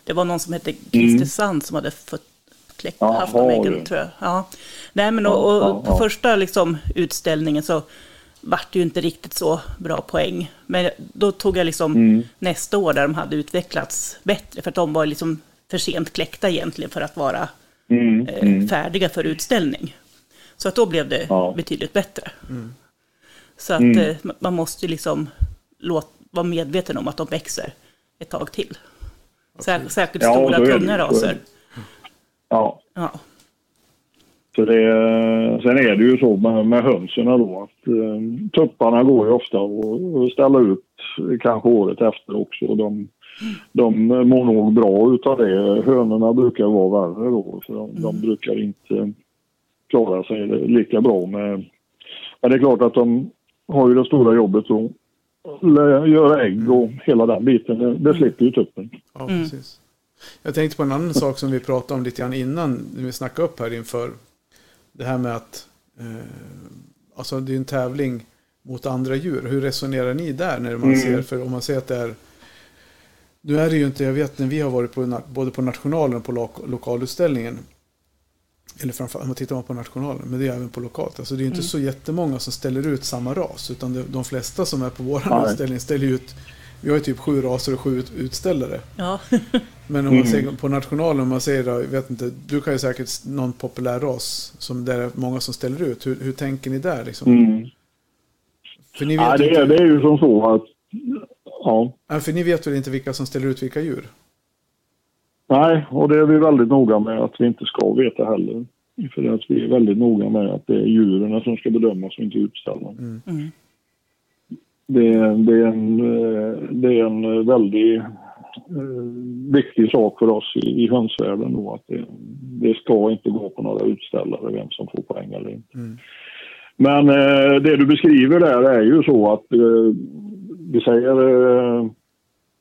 Det var någon som hette Christer Mm. Sand som hade fått kläckt, Jaha, haft de äggen, du. tror jag. Ja. Nej, men och, Ja, och ja, på ja. första liksom, utställningen så vart det ju inte riktigt så bra poäng. Men då tog jag liksom Mm. nästa år där de hade utvecklats bättre, för att de var liksom för sent kläckta egentligen för att vara Mm, eh, mm. färdiga för utställning. Så att då blev det Ja. betydligt bättre. Så att Mm. eh, man måste liksom låt, vara medveten om att de växer ett tag till. Sär, säkert Ja, stora, tunga raser. Ja, Ja. så det, sen är det ju så med, med hönsen då att eh, tupparna går ju ofta att ställa ut kanske året efter också. Och de, de mår nog bra utav det. Hönorna brukar vara värre då för de, de brukar inte klara sig lika bra med... Men det är klart att de har ju det stora jobbet att göra ägg och hela den biten. Det, det slipper ju tuppen. Ja, precis. Jag tänkte på en annan sak som vi pratade om lite grann innan, när vi snackade upp här inför. Det här med att, eh, alltså det är en tävling mot andra djur. Hur resonerar ni där när man ser, för om man ser att det är, nu är det ju inte, jag vet när vi har varit på, både på nationalen och på lo, lokalutställningen, eller framförallt om man tittar på nationalen, men det är även på lokalt. Alltså det är ju inte så jättemånga som ställer ut samma ras, utan de, de flesta som är på vår utställning ställer ut, vi har ju typ sju raser och sju ut, utställare. Ja. Men om man ser på nationalen, om man säger då, jag vet inte, du kan ju säkert någon populär ras som det är många som ställer ut. Hur, hur tänker ni där liksom? Mm. För, ni vet Ja, det, är, det är ju som så att... Ja. ja, för ni vet väl inte vilka som ställer ut vilka djur? Nej, och det är vi väldigt noga med att vi inte ska veta heller. För att vi är väldigt noga med att det är djuren som ska bedömas och inte utställda. Mm. Det, är- det, är en, det är en väldigt eh, viktig sak för oss i, i hönsvärlden då att det, det ska inte gå på några utställare vem som får poäng eller inte. Mm. Men eh, det du beskriver där är ju så att eh, vi säger eh,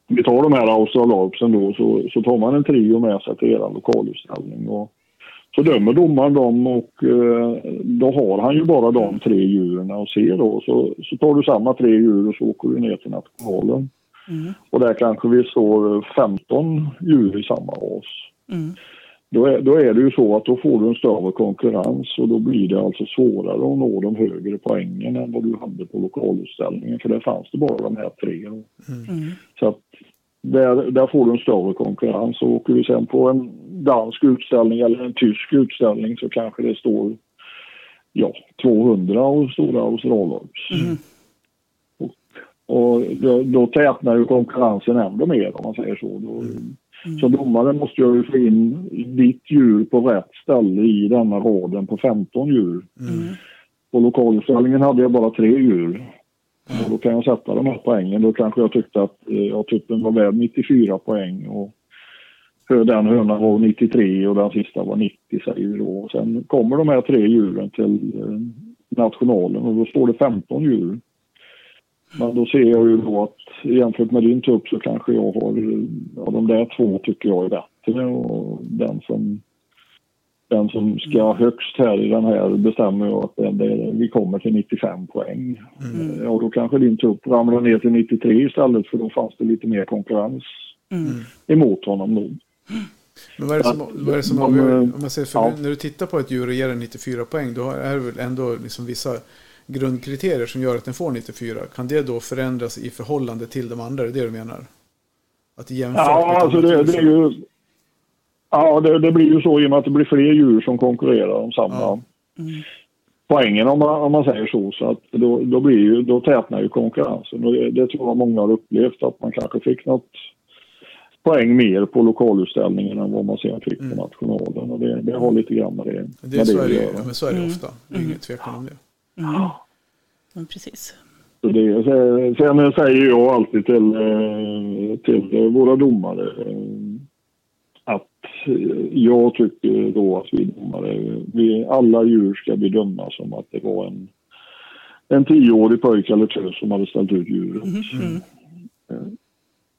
vi tar de här australorpsen då så, så tar man en trio med sig till er lokalutställning och så dömer domaren dem och eh, då har han ju bara de tre djuren att se då. Så, så tar du samma tre djur och så åker du ner till nationalen. Mm. Och där kanske vi står 15 djur i samma ras. Mm. Då är, då är det ju så att då får du en större konkurrens och då blir det alltså svårare att nå de högre poängen än vad du hade på lokalutställningen. För där fanns det bara de här tre. då. Mm. Så att där, där får du en större konkurrens. Och åker vi sen på en dansk utställning eller en tysk utställning så kanske det står ja, 200 och stora australorps. Mm. Och då, då tätnar ju konkurrensen ändå mer om man säger så. Då, Så domaren måste ju få in ditt djur på rätt ställe i denna raden på 15 djur. Mm. På lokalutställningen hade jag bara tre djur. Och då kan jag sätta de här poängen. Då kanske jag tyckte att eh, ja, typen var värd 94 poäng. Och den hönan var 93 och den sista var 90 säger vi då. Sen kommer de här tre djuren till eh, nationalen och då står det 15 djur. Men då ser jag ju då att jämfört med din tupp så kanske jag har, ja de där två tycker jag är bättre och den som den som ska högst här i den här bestämmer ju att det, det, vi kommer till 95 poäng. Mm. Ja, då kanske din tupp ramlar ner till 93 istället för då fanns det lite mer konkurrens Mm. emot honom då. Men vad är det som, vad är det som De, avgör? eh, Om man säger, för ja. när du tittar på ett djur och ger den 94 poäng, då är det väl ändå liksom vissa grundkriterier som gör att den får 94. Kan det då förändras i förhållande till de andra? Är det det du menar? Att jämföra Ja, alltså det, det är ju... Ja, det, det blir ju så i och med att det blir fler djur som konkurrerar om samma Ja. Mm. poängen om man, om man säger så. Så att då, då, blir ju, då tätnar ju konkurrensen och det, det tror jag många har upplevt att man kanske fick något poäng mer på lokalutställningen än vad man sen fick på nationalen. Och det, det har lite grann med det, Det, med så, är att det, ja, men så är det Mm. ofta. Det är ingen tvekan om det. Men precis. Så det, sen- sen säger jag alltid till, eh, till våra domare eh, att eh, jag tycker då att vi domare, vi, alla djur ska bedömas som att det var en, en tioårig pojke eller tös som hade ställt ut djuret. Mm. Eh,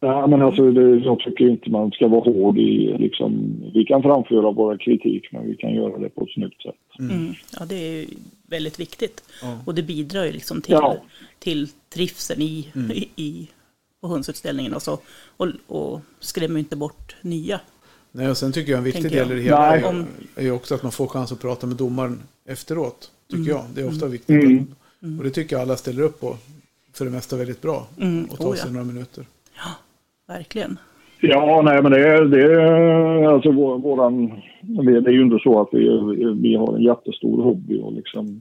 Ja, men alltså, det, jag tycker inte man ska vara hård i... Liksom, vi kan framföra våra kritik, men vi kan göra det på ett snyggt sätt. Mm. Ja, det är ju väldigt viktigt. Ja. Och det bidrar ju liksom till, Ja. till trivseln i, i, i, på hundsutställningen och så. Och, och skrämmer inte bort nya. Nej, och sen tycker jag en viktig del i det hela Nej. är, också att man får chans att prata med domaren efteråt. Tycker Mm. jag. Det är ofta viktigt. Mm. Och det tycker jag alla ställer upp på. För det mesta väldigt bra. Mm, Och ta oh sig ja. några minuter. Verkligen. Ja, nej men det är, det är alltså vår, våran, det är ju inte så att vi, vi har en jättestor hobby och liksom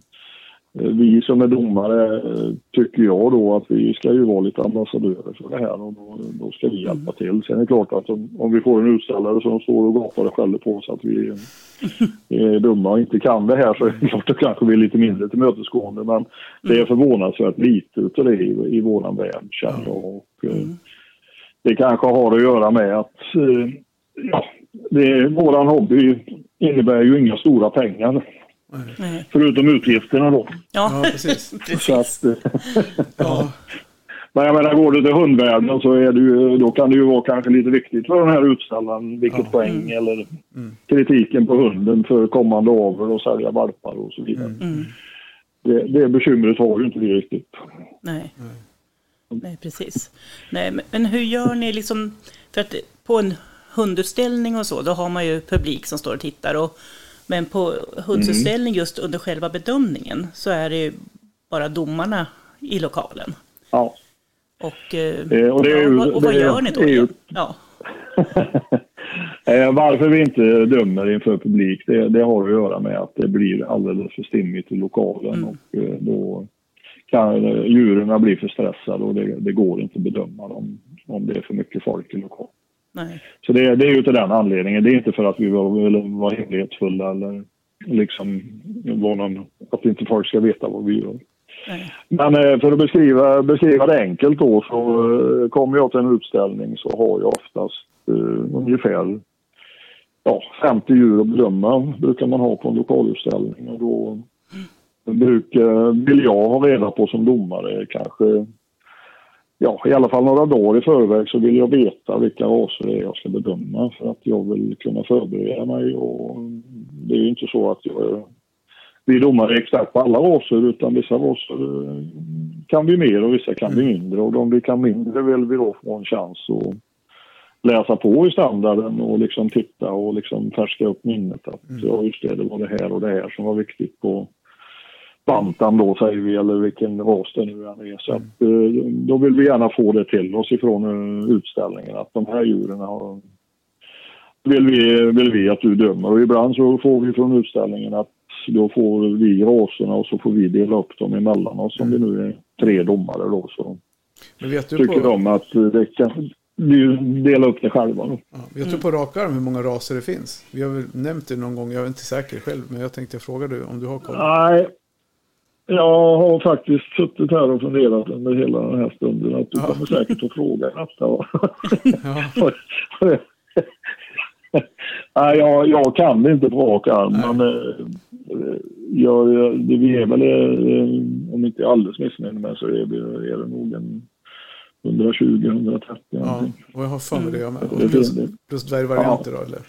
eh, vi som är domare eh, tycker jag då att vi ska ju vara lite ambassadörer för det här och då, då ska vi hjälpa till. Sen är det klart att om, om vi får en utställare som står och gapar och skäller på oss att vi är dumma och inte kan det här så är det klart att kanske vi är lite mindre tillmötesgående men det är förvånansvärt lite utav det i, i våran värld känner jag. Och, eh, det kanske har att göra med att eh, ja, det, våran hobby innebär ju inga stora pengar. Nej. Förutom utgifterna då. Ja, Ja, precis. Precis. att, eh, Ja, men jag menar, går du till hundvärlden så är det ju, då kan det ju vara kanske lite viktigt för den här utställaren vilket Ja. poäng eller kritiken på hunden för kommande avel och sälja valpar och så vidare. Mm. Det, det bekymret har ju inte vi riktigt. Nej. Nej, precis. Nej, men, hur gör ni liksom, för att på en hundutställning och så, då har man ju publik som står och tittar. Och, men på hundsutställning just under själva bedömningen så är det ju bara domarna i lokalen. Ja. Och, eh, Eh, och ju- ja, och vad gör ni då? ju- Ja, Eh, Varför vi inte dömer inför publik, det, det har att göra med att det blir alldeles för stimmigt i lokalen och eh, då kan djuren bli för stressade och det, det går inte att bedöma dem om det är för mycket folk i lokalen. nej. Så det, det är ju till den anledningen. Det är inte för att vi vill vara hemlighetsfulla eller liksom vara någon, att inte folk ska veta vad vi gör. nej. Men eh, för att beskriva, beskriva det enkelt då så eh, kommer jag till en utställning så har jag oftast eh, ungefär ja, 50 djur att bedöma brukar man ha på en lokalutställning och då brukar, vill jag ha reda på som domare kanske. Ja, i alla fall några dagar i förväg så vill jag veta vilka raser det är jag ska bedöma för att jag vill kunna förbereda mig och det är ju inte så att jag vi domare är expert på alla raser utan vissa raser eh, kan vi mer och vissa kan vi mindre. Och de vi kan mindre vill vi då få en chans att läsa på i standarden och liksom titta och liksom färska upp minnet att ja just det, det var det här och det här som var viktigt på bantan då säger vi eller vilken ras det nu än är. Så att, eh, då vill vi gärna få det till oss ifrån eh, utställningen att de här djuren har vill vi, vill vi att du dömer och ibland så får vi från utställningen att då får vi raserna och så får vi dela upp dem emellan oss om vi nu är tre domare då så tycker på, de att det kan dela upp det själva då. ja, vet du på rak arm hur många raser det finns? Vi har väl nämnt det någon gång. Jag är inte säker själv. Men jag tänkte fråga dig om du har koll. Nej, jag har faktiskt suttit här och funderat under hela den här stunden att du Ja. kommer säkert att fråga detta. Ja, Nej, jag, jag kan det inte på rak arm, men eh, jag, det, vi är väl, eh, om inte alldeles missnöjd med så är, vi, är det nog en 120-130 ja, och jag har för mig det jag med. Och plus, plus dvärgvarianter då eller?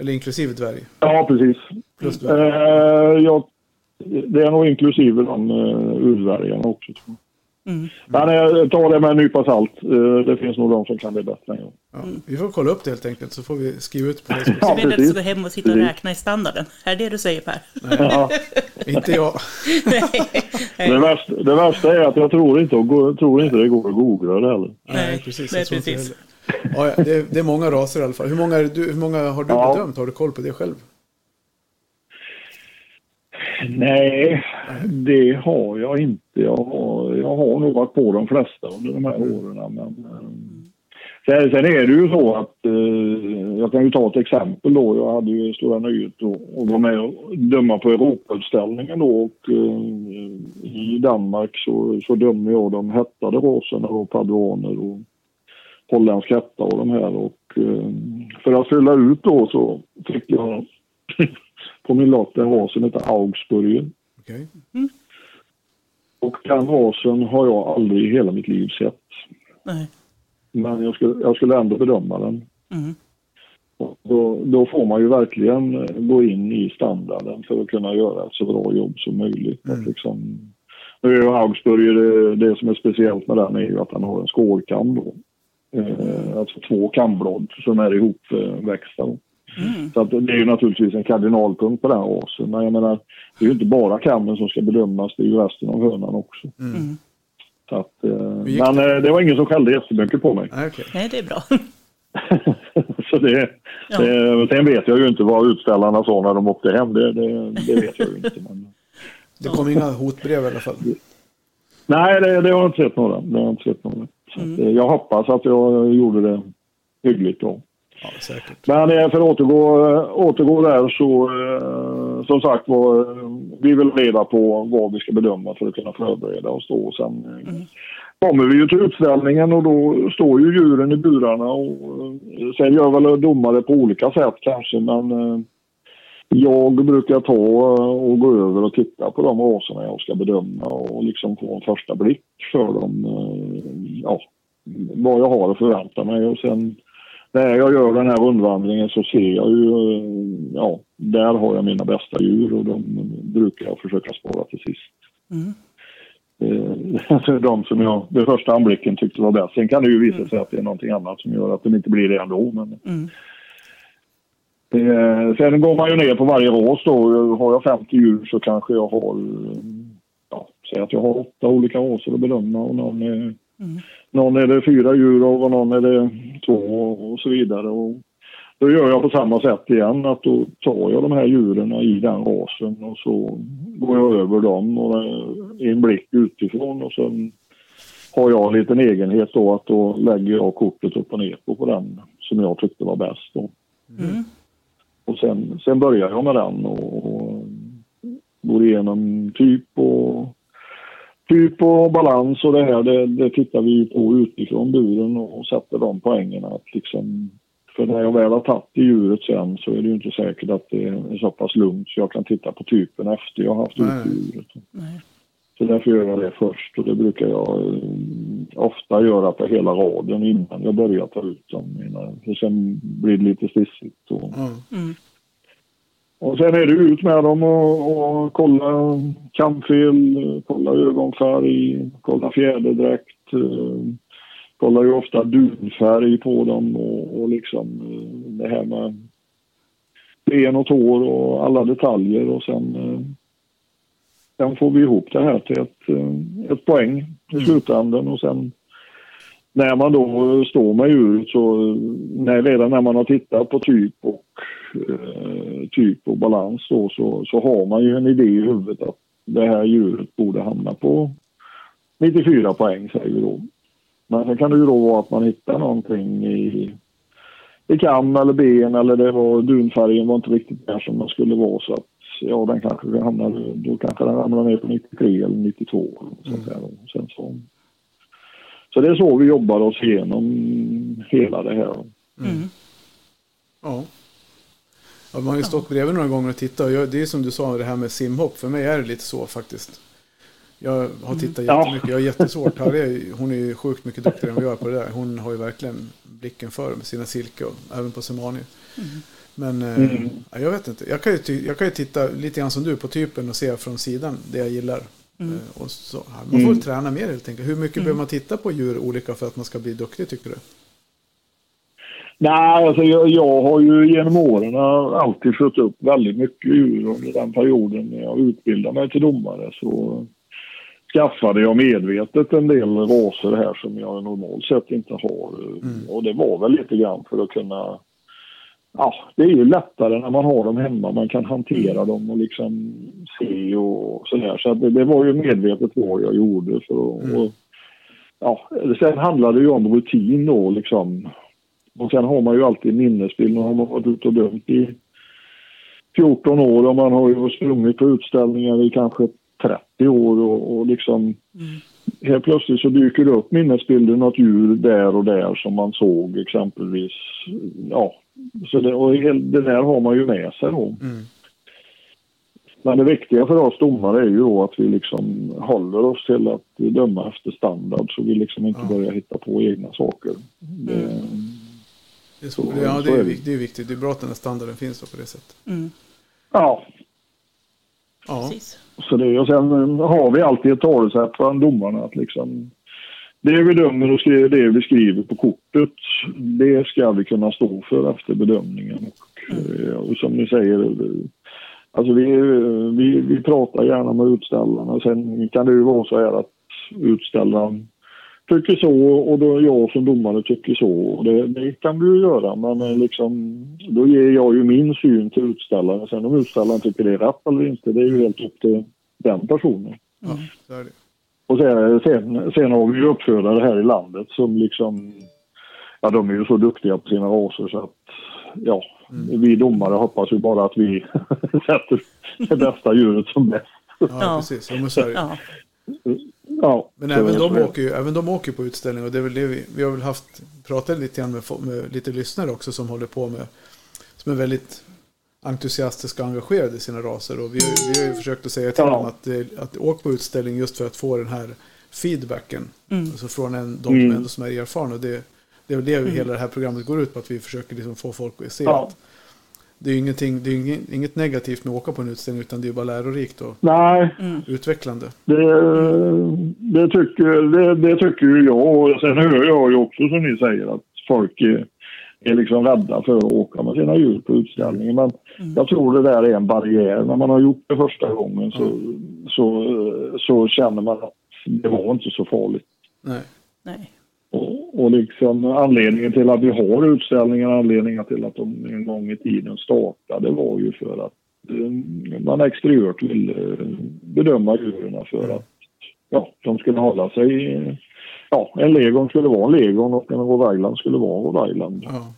Eller inklusive dvärg? Ja, precis. Plus dvärg. Eh, jag, det är nog inklusive de uh, urvärjarna också. Tror jag. Mm. Men eh, ta det med en nypa salt. Eh, det finns nog de som kan det bättre än jag. Ja, vi får kolla upp det helt enkelt så får vi skriva ut på. Ja, Så vi är precis. gå hem och sitta och räkna i standarden. Är det det du säger Per? Ja. Inte jag. Det, värsta, det värsta är att jag tror inte, att gå- tror inte det går att googla det heller. Nej, precis. Nej, jag inte precis. heller. Ja, det, är, det är många raser i alla fall. Hur många, det du, hur många har du Ja. bedömt? Har du koll på det själv? Nej, det har jag inte. Jag har, jag har nog varit på de flesta under de här åren. Men, eh, sen, sen är det ju så att, eh, jag kan ju ta ett exempel då. Jag hade ju stora nöjet att vara med och döma på Europautställningen då och eh, i Danmark så, så dömde jag de hättade raserna och paduaner och holländsk hätta och de här och för att fylla ut då så fick jag på min lott en ras som heter Augsburger. Okej. Och den rasen har jag aldrig i hela mitt liv sett. Nej. Men jag skulle, jag skulle ändå bedöma den. Mm. Och Då, då får man ju verkligen eh, gå in i standarden för att kunna göra ett så bra jobb som möjligt. Att liksom, nu är ju Augsburger, det, det som är speciellt med den är ju att han har en skålkam då. Eh, alltså två kamblad som är ihopväxta. då. Mm. Så att det är ju naturligtvis en kardinalpunkt på den rasen. Men jag menar, det är ju inte bara kammen som ska bedömas, det är ju resten av hönan också. Mm. Så att, eh, men eh, det var ingen som skällde jättemycket på mig. Nej, okej. Nej, det är bra. så det, Ja. det, sen vet jag ju inte vad utställarna sa när de åkte hem. Det, det, det vet jag ju inte. Men, Det kom inga hotbrev i alla fall. nej, det, det har jag inte sett några. Det har jag, inte sett några. Så att, eh, jag hoppas att jag gjorde det hyggligt bra. Ja, säkert. Men eh, för att återgå, eh, återgå där så eh, som sagt var, vi vill reda på vad vi ska bedöma för att kunna förbereda oss då. Och Sen eh, kommer vi ju till utställningen och då står ju djuren i burarna och sen gör väl domare på olika sätt kanske men jag brukar ta och gå över och titta på de raserna jag ska bedöma och liksom få en första blick för dem. Ja, vad jag har att förvänta mig och sen när jag gör den här rundvandringen så ser jag ju, ja, där har jag mina bästa djur och de brukar jag försöka spara till sist. Mm. Eh, de som jag vid första anblicken tyckte var bäst. Sen kan det ju visa sig att det är någonting annat som gör att de inte blir det ändå. Men, Mm. eh, sen går man ju ner på varje ras då. Har jag 50 djur så kanske jag har, ja, säg att jag har åtta olika raser att bedöma och någon är, Mm. någon är det fyra djur av och någon är det två och så vidare. Och då gör jag på samma sätt igen att då tar jag de här djuren i den rasen och så går jag över dem och eh, en blick utifrån och sen har jag en liten egenhet då att då lägger jag kortet upp och ner på, på den som jag tyckte var bäst. Då. Mm. Och sen, sen börjar jag med den och, och går igenom typ och typ och balans och det här det, det tittar vi på utifrån buren och sätter de poängen att liksom för när jag väl har tagit i djuret sen så är det ju inte säkert att det är så pass lugnt så jag kan titta på typen efter jag har haft Nej. ut djuret. Nej. Så därför gör jag det först och det brukar jag eh, ofta göra på hela raden innan jag börjar ta ut dem. För sen blir det lite stissigt. Och. Mm. Och sen är det ut med dem och, och kolla kamfel, kolla ögonfärg, kolla fjäderdräkt. eh, Kollar ju ofta dunfärg på dem och, och liksom eh, det här med ben och tår och alla detaljer och sen eh, Sen får vi ihop det här till ett, ett poäng i slutändan och sen när man då står med djuret så när, redan när man har tittat på typ och eh, typ och balans då, så, så har man ju en idé i huvudet att det här djuret borde hamna på 94 poäng säger vi då. Men sen kan det ju då vara att man hittar någonting i, i kam eller ben eller det var dunfärgen var inte riktigt där som den skulle vara så att ja den kanske hamnar, då kanske den ramlar ner på 93 eller 92 eller något sånt där. Och Sen så, så det är så vi jobbar oss igenom hela det här. Mm. Ja. Ja. Man har ju stått bredvid några gånger och tittat. och Jag, det är som du sa, det här med simhopp. För mig är det lite så faktiskt. Jag har tittat Ja. jättemycket. Jag har jättesvårt. Harry, är- hon är ju sjukt mycket duktigare än vad jag är på det där. Hon har ju verkligen blicken för med sina silke och även på semani. Men eh, Mm. ja, jag vet inte. Jag kan, ju jag kan ju titta lite grann som du på typen och se från sidan det jag gillar. Eh, och så, man får väl träna mer helt enkelt. Hur mycket behöver man titta på djur olika för att man ska bli duktig tycker du? Nej, alltså jag, jag har ju genom åren alltid fött upp väldigt mycket djur under den perioden när jag utbildade mig till domare. Så skaffade jag medvetet en del raser här som jag normalt sett inte har. Och det var väl lite grann för att kunna... Ja, det är ju lättare när man har dem hemma. Man kan hantera dem och liksom se och sådär. Så det, det var ju medvetet vad jag gjorde för att... Och, ja, sen handlar det ju om rutin då liksom. Och sen har man ju alltid en minnesbild. Nu har man varit ute och dömt i 14 år och man har ju sprungit på utställningar i kanske 30 år och, och liksom helt plötsligt så dyker det upp minnesbilder något djur där och där som man såg exempelvis. Ja, så det, och det där har man ju med sig då. Mm. Men det viktiga för oss domare är ju då att vi liksom håller oss till att döma efter standard så vi liksom inte Ja. börjar hitta på egna saker. Det, Det är, så, Så- ja, det är, det. är viktigt. Det är bra att den här standarden finns på det sättet. Mm, ja, Ja, precis. så det, och sen har vi alltid ett talesätt från domarna att liksom det vi dömer och skriver, det vi skriver på kortet, det ska vi kunna stå för efter bedömningen. Och, eh, och som ni säger, eh, alltså vi, vi, vi pratar gärna med utställarna. Sen kan det ju vara så här att utställaren tycker så och då jag som domare tycker så. Det, det kan vi ju göra men eh, liksom, då ger jag ju min syn till utställaren. Sen om utställaren tycker det är rätt eller inte, det är ju helt upp till den personen. ja så är det. Och sen, sen, sen har vi ju uppfödare här i landet som liksom, ja de är ju så duktiga på sina raser så att, ja, vi domare hoppas ju bara att vi sätter det bästa djuret som bäst. Ja, Ja. precis. Ja, men så är det. Ja, Ja, Men även de, åker ju, även de åker på utställning och det är väl det vi, vi har väl haft, pratat lite grann med, med lite lyssnare också som håller på med, som är väldigt entusiastiska och engagerade i sina raser och vi, har- vi har ju försökt att säga till Ja. dem att, att åk på utställning just för att få den här feedbacken. Alltså från en, de som Mm. ändå som är erfarna. Och det, det är väl det hela det här programmet går ut på, att vi försöker liksom få folk att se Ja. att det är ju ingenting, det är inget, inget negativt med att åka på en utställning utan det är ju bara lärorikt och Nej, utvecklande. det, det, tycker, det, det tycker ju jag. Och sen hör jag ju också som ni säger att folk är, är liksom rädda för att åka med sina djur på utställningen. Men jag tror det där är en barriär. När man har gjort det första gången så, så, så känner man att det var inte så farligt. Nej. nej. Och, och liksom anledningen till att vi har utställningar, anledningen till att de en gång i tiden startade var ju för att eh, man exteriört ville eh, bedöma djuren för att ja, de skulle hålla sig... Ja, en legon skulle vara en legon och en Rhode skulle vara en Rhode Island. Ja.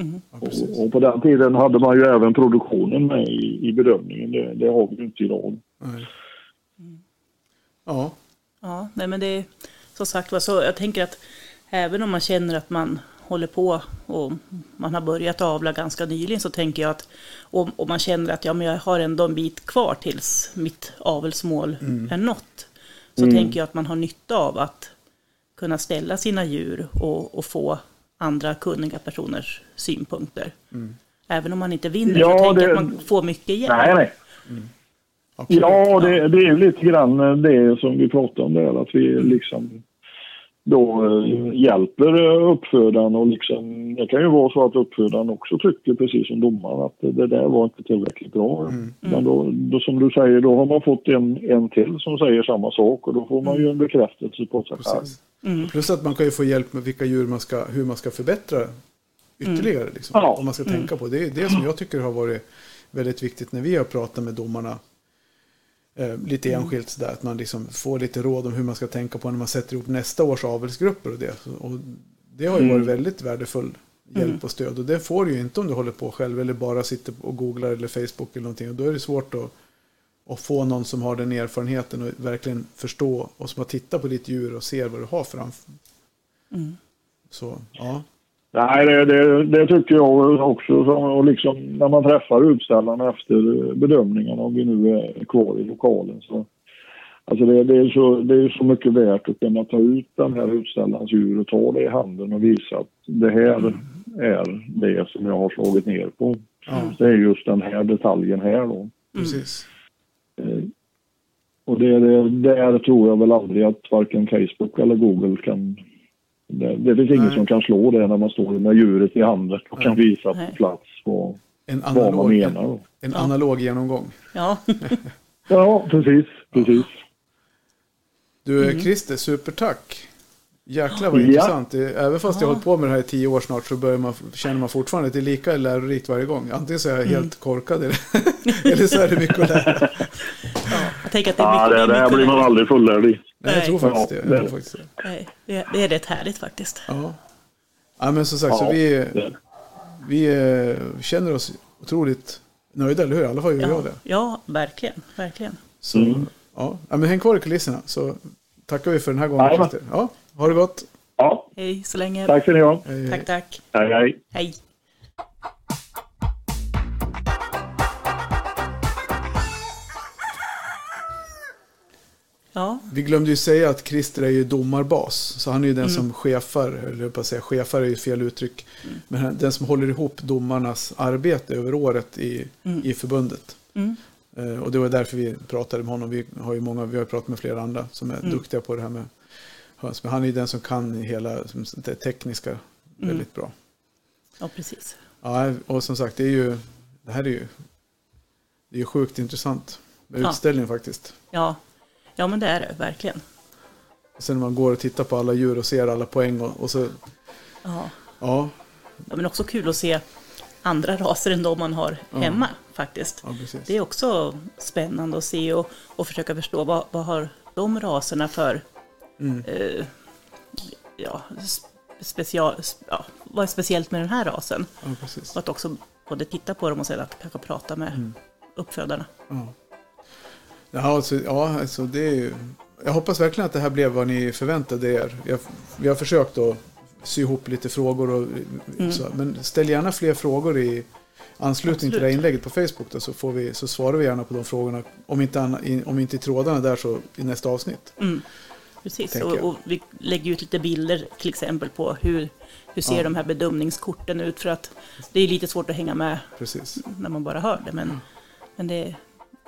Mm. ja. Och, och på den tiden hade man ju även produktionen med i, i bedömningen. Det, det har vi ju inte idag. Nej. Ja, Ja, nej men det är som sagt var så. Jag tänker att även om man känner att man håller på och man har börjat avla ganska nyligen så tänker jag att om, om man känner att ja, men jag har ändå en bit kvar tills mitt avelsmål är nått. Så tänker jag att man har nytta av att kunna ställa sina djur och, och få andra kunniga personers synpunkter. Även om man inte vinner Ja, så tänker jag att man får mycket hjälp. Nej, nej. absolut. Ja, det, det är ju lite grann det som vi pratade om där, att vi liksom då eh, hjälper eh, uppfödaren och liksom, det kan ju vara så att uppfödaren också tycker precis som domaren att det där var inte tillräckligt bra. Men då, då som du säger, då har man fått en, en till som säger samma sak och då får man ju en bekräftelse på sig själv. Precis. Plus att man kan ju få hjälp med vilka djur man ska, hur man ska förbättra ytterligare. Liksom, Ja. Om man ska tänka på. Det är det som jag tycker har varit väldigt viktigt när vi har pratat med domarna. Eh, lite enskilt sådär, att man liksom får lite råd om hur man ska tänka på när man sätter ihop nästa års avelsgrupper och det. Och det har ju varit väldigt värdefull hjälp och stöd. Och det får du ju inte om du håller på själv eller bara sitter och googlar eller Facebook eller någonting. Och då är det svårt att, att få någon som har den erfarenheten och verkligen förstå och som har tittat på ditt djur och ser vad du har framför. Så, ja. Nej, det, det, det tycker jag också. Så, och liksom, när man träffar utställarna efter bedömningarna, om vi nu är kvar i lokalen. Så, alltså det, det, är så, det är så mycket värt att kunna ta ut den här utställarens djur och ta det i handen och visa att det här är det som jag har slagit ner på. Det är just den här detaljen här då. Precis. Eh, Och det, det, där tror jag väl aldrig att varken Facebook eller Google kan... Det, det finns ingen Nej. som kan slå det när man står med djuret i handen och kan visa Nej. på plats vad, En vad man analog, menar. Då. en analog genomgång. Ja, Ja, precis. precis. Du Mm. Christer, supertack. Jäklar vad Ja. intressant. Även fast jag har hållit på med det här i tio år snart så börjar man, känner man fortfarande att det är lika lärorikt varje gång. Antingen så är jag Mm. helt korkad eller, eller så är det mycket att lära. jag tänker att det är Ja, det, det är här blir man aldrig fullärd i. Nej, jag tror faktiskt Ja, det. det- Jag tror faktiskt det. Nej, det är, det rätt härligt faktiskt. Ja. ja, men som sagt, så vi, det- vi eh, känner oss otroligt nöjda, eller hur? I alla fall gör jag Ja, det. ja verkligen, verkligen. Så, ja. ja, men häng kvar i kulisserna så tackar vi för den här gången. Ja, ha det gott. Ja, Hej så länge. tack. Hej, hej. tack. tack. Hej, hej. Hej. Ja, Vi glömde ju säga att Christer är ju domarbas. Så han är ju den som chefar, eller jag på att säga chefar är ju fel uttryck. Men han- den som håller ihop domarnas arbete över året i, i förbundet. Mm. Eh, och det var därför vi pratade med honom. Vi har ju många, vi har pratat med flera andra som är duktiga på det här med höns. Men han är ju den som kan hela det tekniska väldigt bra. ja precis. Ja, och som sagt, det är ju, det här är ju, det är ju sjukt intressant med Ja. utställning faktiskt. Ja. Ja, men det är det verkligen. Sen när man går och tittar på alla djur och ser alla poäng och, och så, Ja. ja, ja, men också kul att se andra raser än de man har hemma faktiskt. ja. Det är också spännande att se och, och försöka förstå vad, vad har de raserna för Mm. eh, ja, special, ja, vad är speciellt med den här rasen? Ja, precis. Och att också både titta på dem och sedan att kanske prata med Mm. uppfödarna. Ja. Ja, alltså, ja, alltså det är ju, jag hoppas verkligen att det här blev vad ni förväntade er. Jag, vi har försökt att sy ihop lite frågor, och, Mm. så, men ställ gärna fler frågor i anslutning till det här Absolut. inlägget på Facebook. Då, så, får vi, så svarar vi gärna på de frågorna. Om inte, i, om inte i trådarna där så i nästa avsnitt. Mm. Precis, och, och vi lägger ut lite bilder till exempel på hur, hur ser Ja. de här bedömningskorten ut för att det är lite svårt att hänga med Precis. när man bara hör det. Men, men det,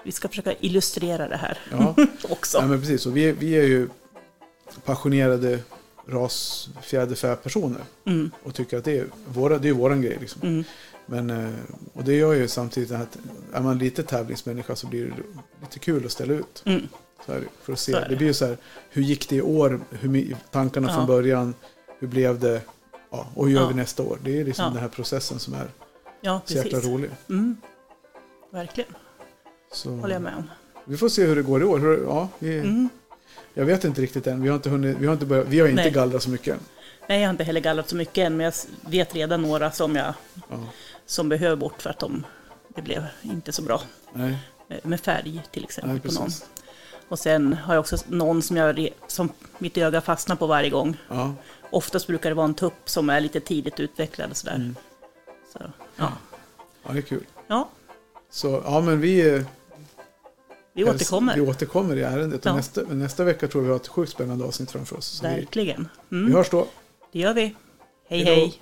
vi ska försöka illustrera det här Ja, också. ja men precis. Och vi, vi är ju passionerade ras fjäderfä-personer. Mm, Och tycker att det är, våra, det är våran grej. Liksom. mm, Men, eh, och det gör ju samtidigt att är man lite tävlingsmänniska så blir det lite kul att ställa ut. mm. Så är det, för att se. Det. det. blir ju så här, hur gick det i år? Hur, tankarna Ja. från början? Hur blev det? Ja, och hur gör Ja. vi nästa år? Det är liksom den här processen som är Ja, så jäkla rolig. Mm. Verkligen, Så, håller jag med om. Vi får se hur det går i år. Hur, ja, vi, Mm. Jag vet inte riktigt än. Vi har inte, hunnit, vi har inte, börjat, vi har inte Nej. gallrat så mycket. Nej, jag har inte heller gallrat så mycket än, men jag vet redan några som jag Ja, som behöver bort för att de, det blev inte så bra. nej, Eh, Med färg till exempel nej, på någon. Och sen har jag också någon som, jag, som mitt öga fastnar på varje gång. Ja, Oftast brukar det vara en tupp som är lite tidigt utvecklad och sådär. Mm. Så, ja. ja, det är kul. ja, Så ja, men vi... vi återkommer. Vi återkommer i ärendet. Ja. nästa, nästa vecka tror jag vi har ett sjukt spännande avsnitt framför oss. Vi, Verkligen. vi Mm, hörs då. det gör vi. Hej Hej hej.